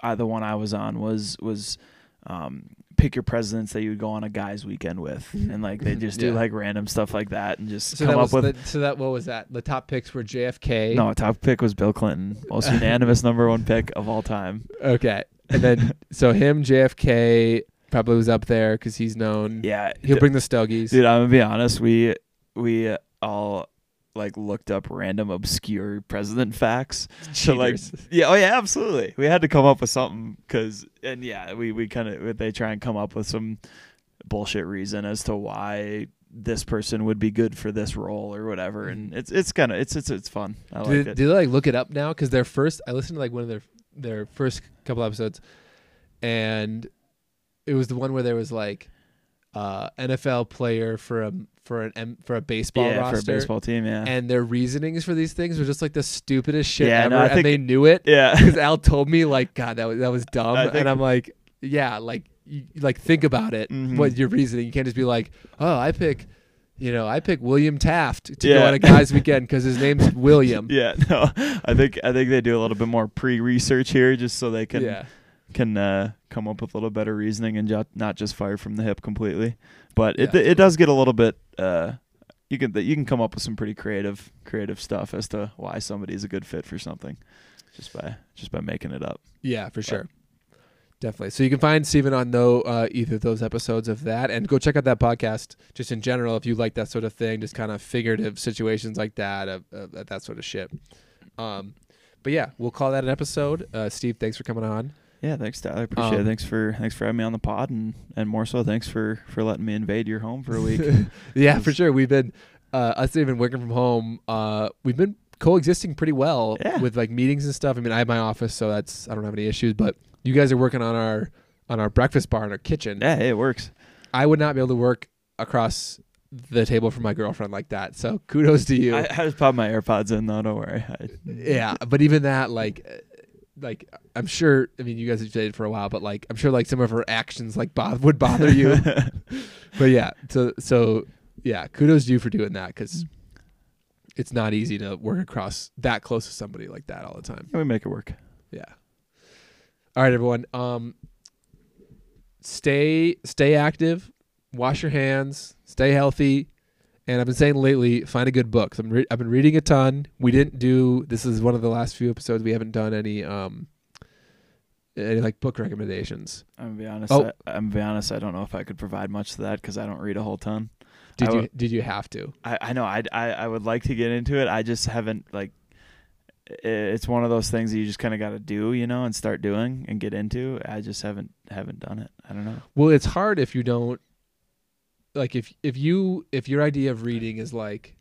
I, the one I was on was was um, pick your presidents that you would go on a guys' weekend with, and like they just do Yeah. like random stuff like that, and just So come that up with. the, so that what was that? The top picks were JFK. no, top pick was Bill Clinton, most unanimous number one pick of all time. Okay. And then so him JFK probably was up there because he's known. Yeah, He'll d- bring the Stogies. dude. I'm gonna be honest. We we all like looked up random obscure president facts So, like, Yeah, oh yeah, absolutely. We had to come up with something because, and yeah, we we kind of they try and come up with some bullshit reason as to why this person would be good for this role or whatever, and it's it's kind of it's it's it's fun. I like did, it. did they like look it up now? Because their first, I listened to like one of their their first couple episodes, and it was the one where there was like uh NFL player for a for an M, for a baseball yeah, roster, for a baseball team, yeah, and their reasonings for these things were just like the stupidest shit Yeah, ever, no, and they knew it yeah. because Al told me like, God, that was that was dumb, think- and I'm like, yeah, like you, like think about it. Mhm. What your reasoning? You can't just be like, oh, I pick. You know, I pick William Taft to go on a guys' weekend because his name's William. Yeah, no, I think I think they do a little bit more pre-research here, just so they can yeah. Can uh, come up with a little better reasoning and ju- not just fire from the hip completely. But it Yeah. it does get a little bit. Uh, you can you can come up with some pretty creative creative stuff as to why somebody's a good fit for something, just by just by making it up. Yeah, for sure. Definitely. So you can find Steven on no uh, either of those episodes of that, and go check out that podcast. Just in general, if you like that sort of thing, just kind of figurative situations like that, uh, uh, that sort of shit. Um, but yeah, we'll call that an episode. Uh, Steve, thanks for coming on. Yeah, thanks, Tyler. Appreciate Um, it. Thanks for thanks for having me on the pod, and and more so, thanks for for letting me invade your home for a week. yeah, for sure. We've been uh, us even working from home. Uh, we've been coexisting pretty well Yeah. with like meetings and stuff. I mean, I have my office, so that's I don't have any issues. But you guys are working on our on our breakfast bar in our kitchen. yeah, hey, it works. I would not be able to work across the table from my girlfriend like that. So kudos to you. I, I just popped my AirPods in though. Don't worry. I, yeah, but even that, like, like I'm sure. I mean, you guys have dated for a while, but like, I'm sure like some of her actions like would bother you. but yeah, so so yeah, kudos to you for doing that because it's not easy to work across that close to somebody like that all the time. we make it work. Yeah. All right, everyone. Um, stay stay active, wash your hands, stay healthy, and I've been saying lately, find a good book. So I'm re- I've been reading a ton. We didn't do this is one of the last few episodes we haven't done any um any like book recommendations. I'm gonna be honest. Oh. I, I'm gonna be honest. I don't know if I could provide much to that because I don't read a whole ton. Did I you did you have to? I, I know I, I I would like to get into it. I just haven't like. It's one of those things that you just kind of got to do, you know, and start doing and get into. I just haven't haven't done it. I don't know. Well, it's hard if you don't like if if you if your idea of reading is like,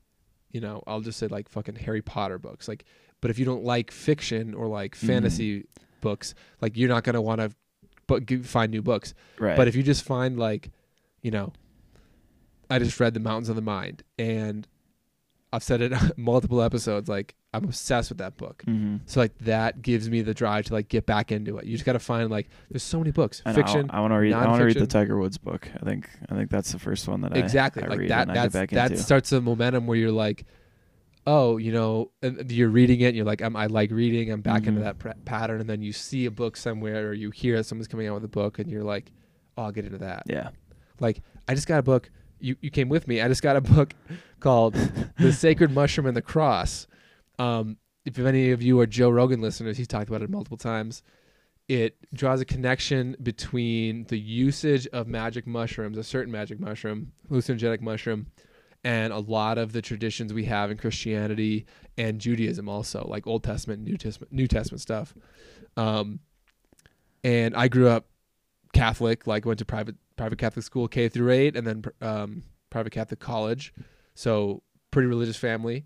you know, I'll just say like fucking Harry Potter books, like. But if you don't like fiction or like Mhm. fantasy books, like you're not gonna want to, but find new books. Right. But if you just find like, you know, I just read The Mountains of the Mind, and I've said it multiple episodes. Like I'm obsessed with that book. Mm-hmm. So like that gives me the drive to like get back into it. You just got to find like there's so many books, I know, fiction. I, want to read. I want to read the. Tiger Woods book. I think. I think that's the first one that I- exactly I, like read that. and I That's that into. starts a momentum where you're like, oh, you know, and you're reading it. and You're like, I'm, I like reading. I'm back into Mhm. that pr- pattern, and then you see a book somewhere, or you hear someone's coming out with a book, and you're like, oh, I'll get into that. yeah. Like I just got a book. You you came with me. I just got a book called The Sacred Mushroom and the Cross. Um, if any of you are Joe Rogan listeners, he's talked about it multiple times. It draws a connection between the usage of magic mushrooms, a certain magic mushroom, hallucinogenic mushroom, and a lot of the traditions we have in Christianity and Judaism, also like Old Testament, New Testament, New Testament stuff. Um, and I grew up Catholic, like went to private private Catholic school K through eight, and then um, private Catholic college. So pretty religious family.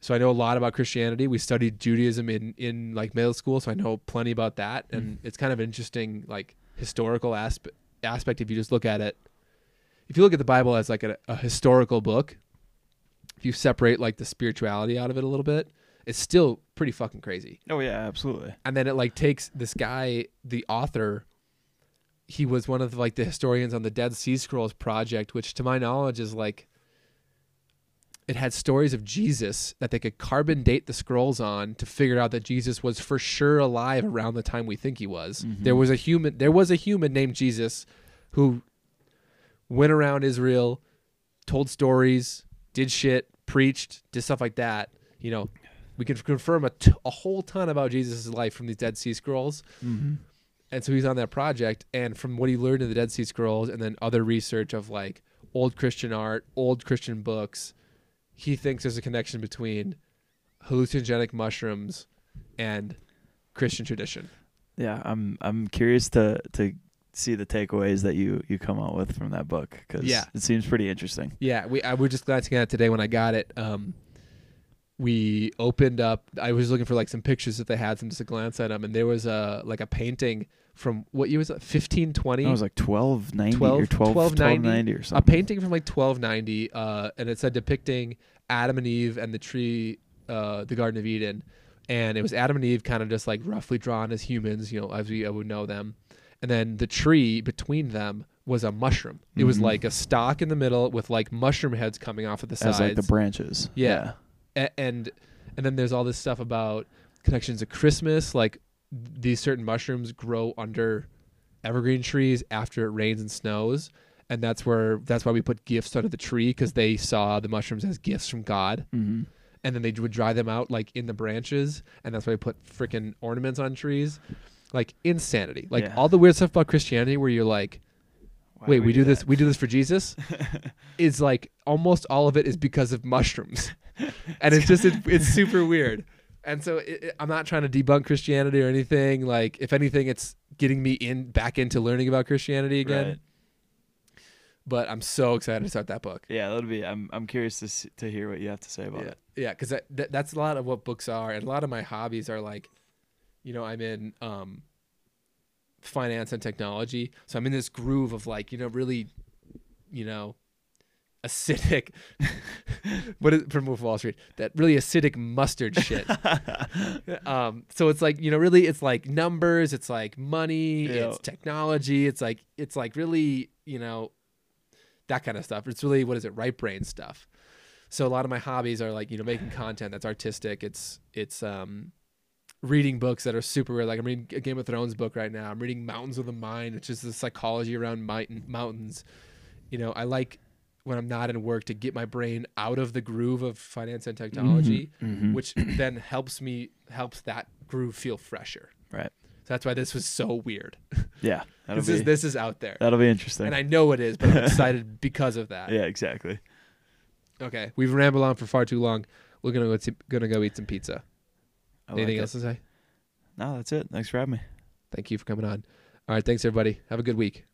So I know a lot about Christianity. We studied Judaism in in like middle school, so I know plenty about that. And it's kind of an interesting, like historical aspect aspect. If you just look at it, if you look at the Bible as like a, a historical book, if you separate like the spirituality out of it a little bit, it's still pretty fucking crazy Oh yeah, absolutely. and then it like takes this guy the author he was one of like the historians on the dead sea scrolls project which to my knowledge is like it had stories of jesus that they could carbon date the scrolls on to figure out that jesus was for sure alive around the time we think he was Mhm. there was a human there was a human named jesus who went around israel told stories did shit preached did stuff like that you know we can confirm a, t- a whole ton about Jesus' life from these Dead Sea Scrolls. Mm-hmm. And so he's on that project. And from what he learned in the Dead Sea Scrolls and then other research of like old Christian art, old Christian books, he thinks there's a connection between hallucinogenic mushrooms and Christian tradition. Yeah, I'm. I'm curious to to see the takeaways that you you come out with from that book because Yeah. it seems pretty interesting. Yeah, we I was just glancing at it today when I got it. Um, we opened up. I was looking for like some pictures if they had some just to glance at them, and there was a like a painting from what year was it? Fifteen twenty. It was like twelve ninety 12 or 12, 1290 1290 or something a painting from like 1290 uh, and it said depicting adam and eve and the tree uh, the garden of eden and it was adam and eve kind of just like roughly drawn as humans you know as we would know them and then the tree between them was a mushroom it was Mhm. like a stalk in the middle with like mushroom heads coming off of the sides as like the branches. Yeah. A- and and then there's all this stuff about connections to Christmas, like these certain mushrooms grow under evergreen trees after it rains and snows, and that's where that's why we put gifts under the tree because they saw the mushrooms as gifts from God, Mm-hmm. and then they would dry them out like in the branches, and that's why we put freaking ornaments on trees, like insanity, like Yeah. all the weird stuff about Christianity where you're like. Wait, we, do, this. We do this for Jesus. is like almost all of it is because of mushrooms, and it's just it, it's super weird. And so it, it- I'm not trying to debunk Christianity or anything. Like if anything, it's getting me in back into learning about Christianity again. Right. But I'm so excited to start that book. Yeah, that'll be. I'm. I'm curious to s to hear what you have to say about Yeah, it. yeah, because that, that that's a lot of what books are, and a lot of my hobbies are like, you know, I'm in um, finance and technology, so I'm in this groove of like, you know, really, you know, acidic. what is from Wolf of Wall Street? That really acidic mustard shit. um, so it's like you know, really, it's like numbers, it's like money, Yeah. it's technology, it's like it's like really, you know, that kind of stuff. It's really what is it, right brain stuff. So a lot of my hobbies are like you know making content that's artistic. It's it's um reading books that are super weird. Like I'm reading a Game of Thrones book right now. I'm reading Mountains of the Mind, which is the psychology around mountain, mountains. You know, I like when I'm not in work to get my brain out of the groove of finance and technology, Mhm. which then helps me helps that groove feel fresher. Right. So that's why this was so weird. Yeah, This be is this is out there, that'll be interesting. and I know it is, but I'm excited because of that. yeah, exactly. Okay, we've rambled on for far too long. We're gonna go to, gonna go eat some pizza. I like Anything it. else to say? No, that's it. Thanks for having me. Thank you for coming on. All right, thanks everybody. Have a good week.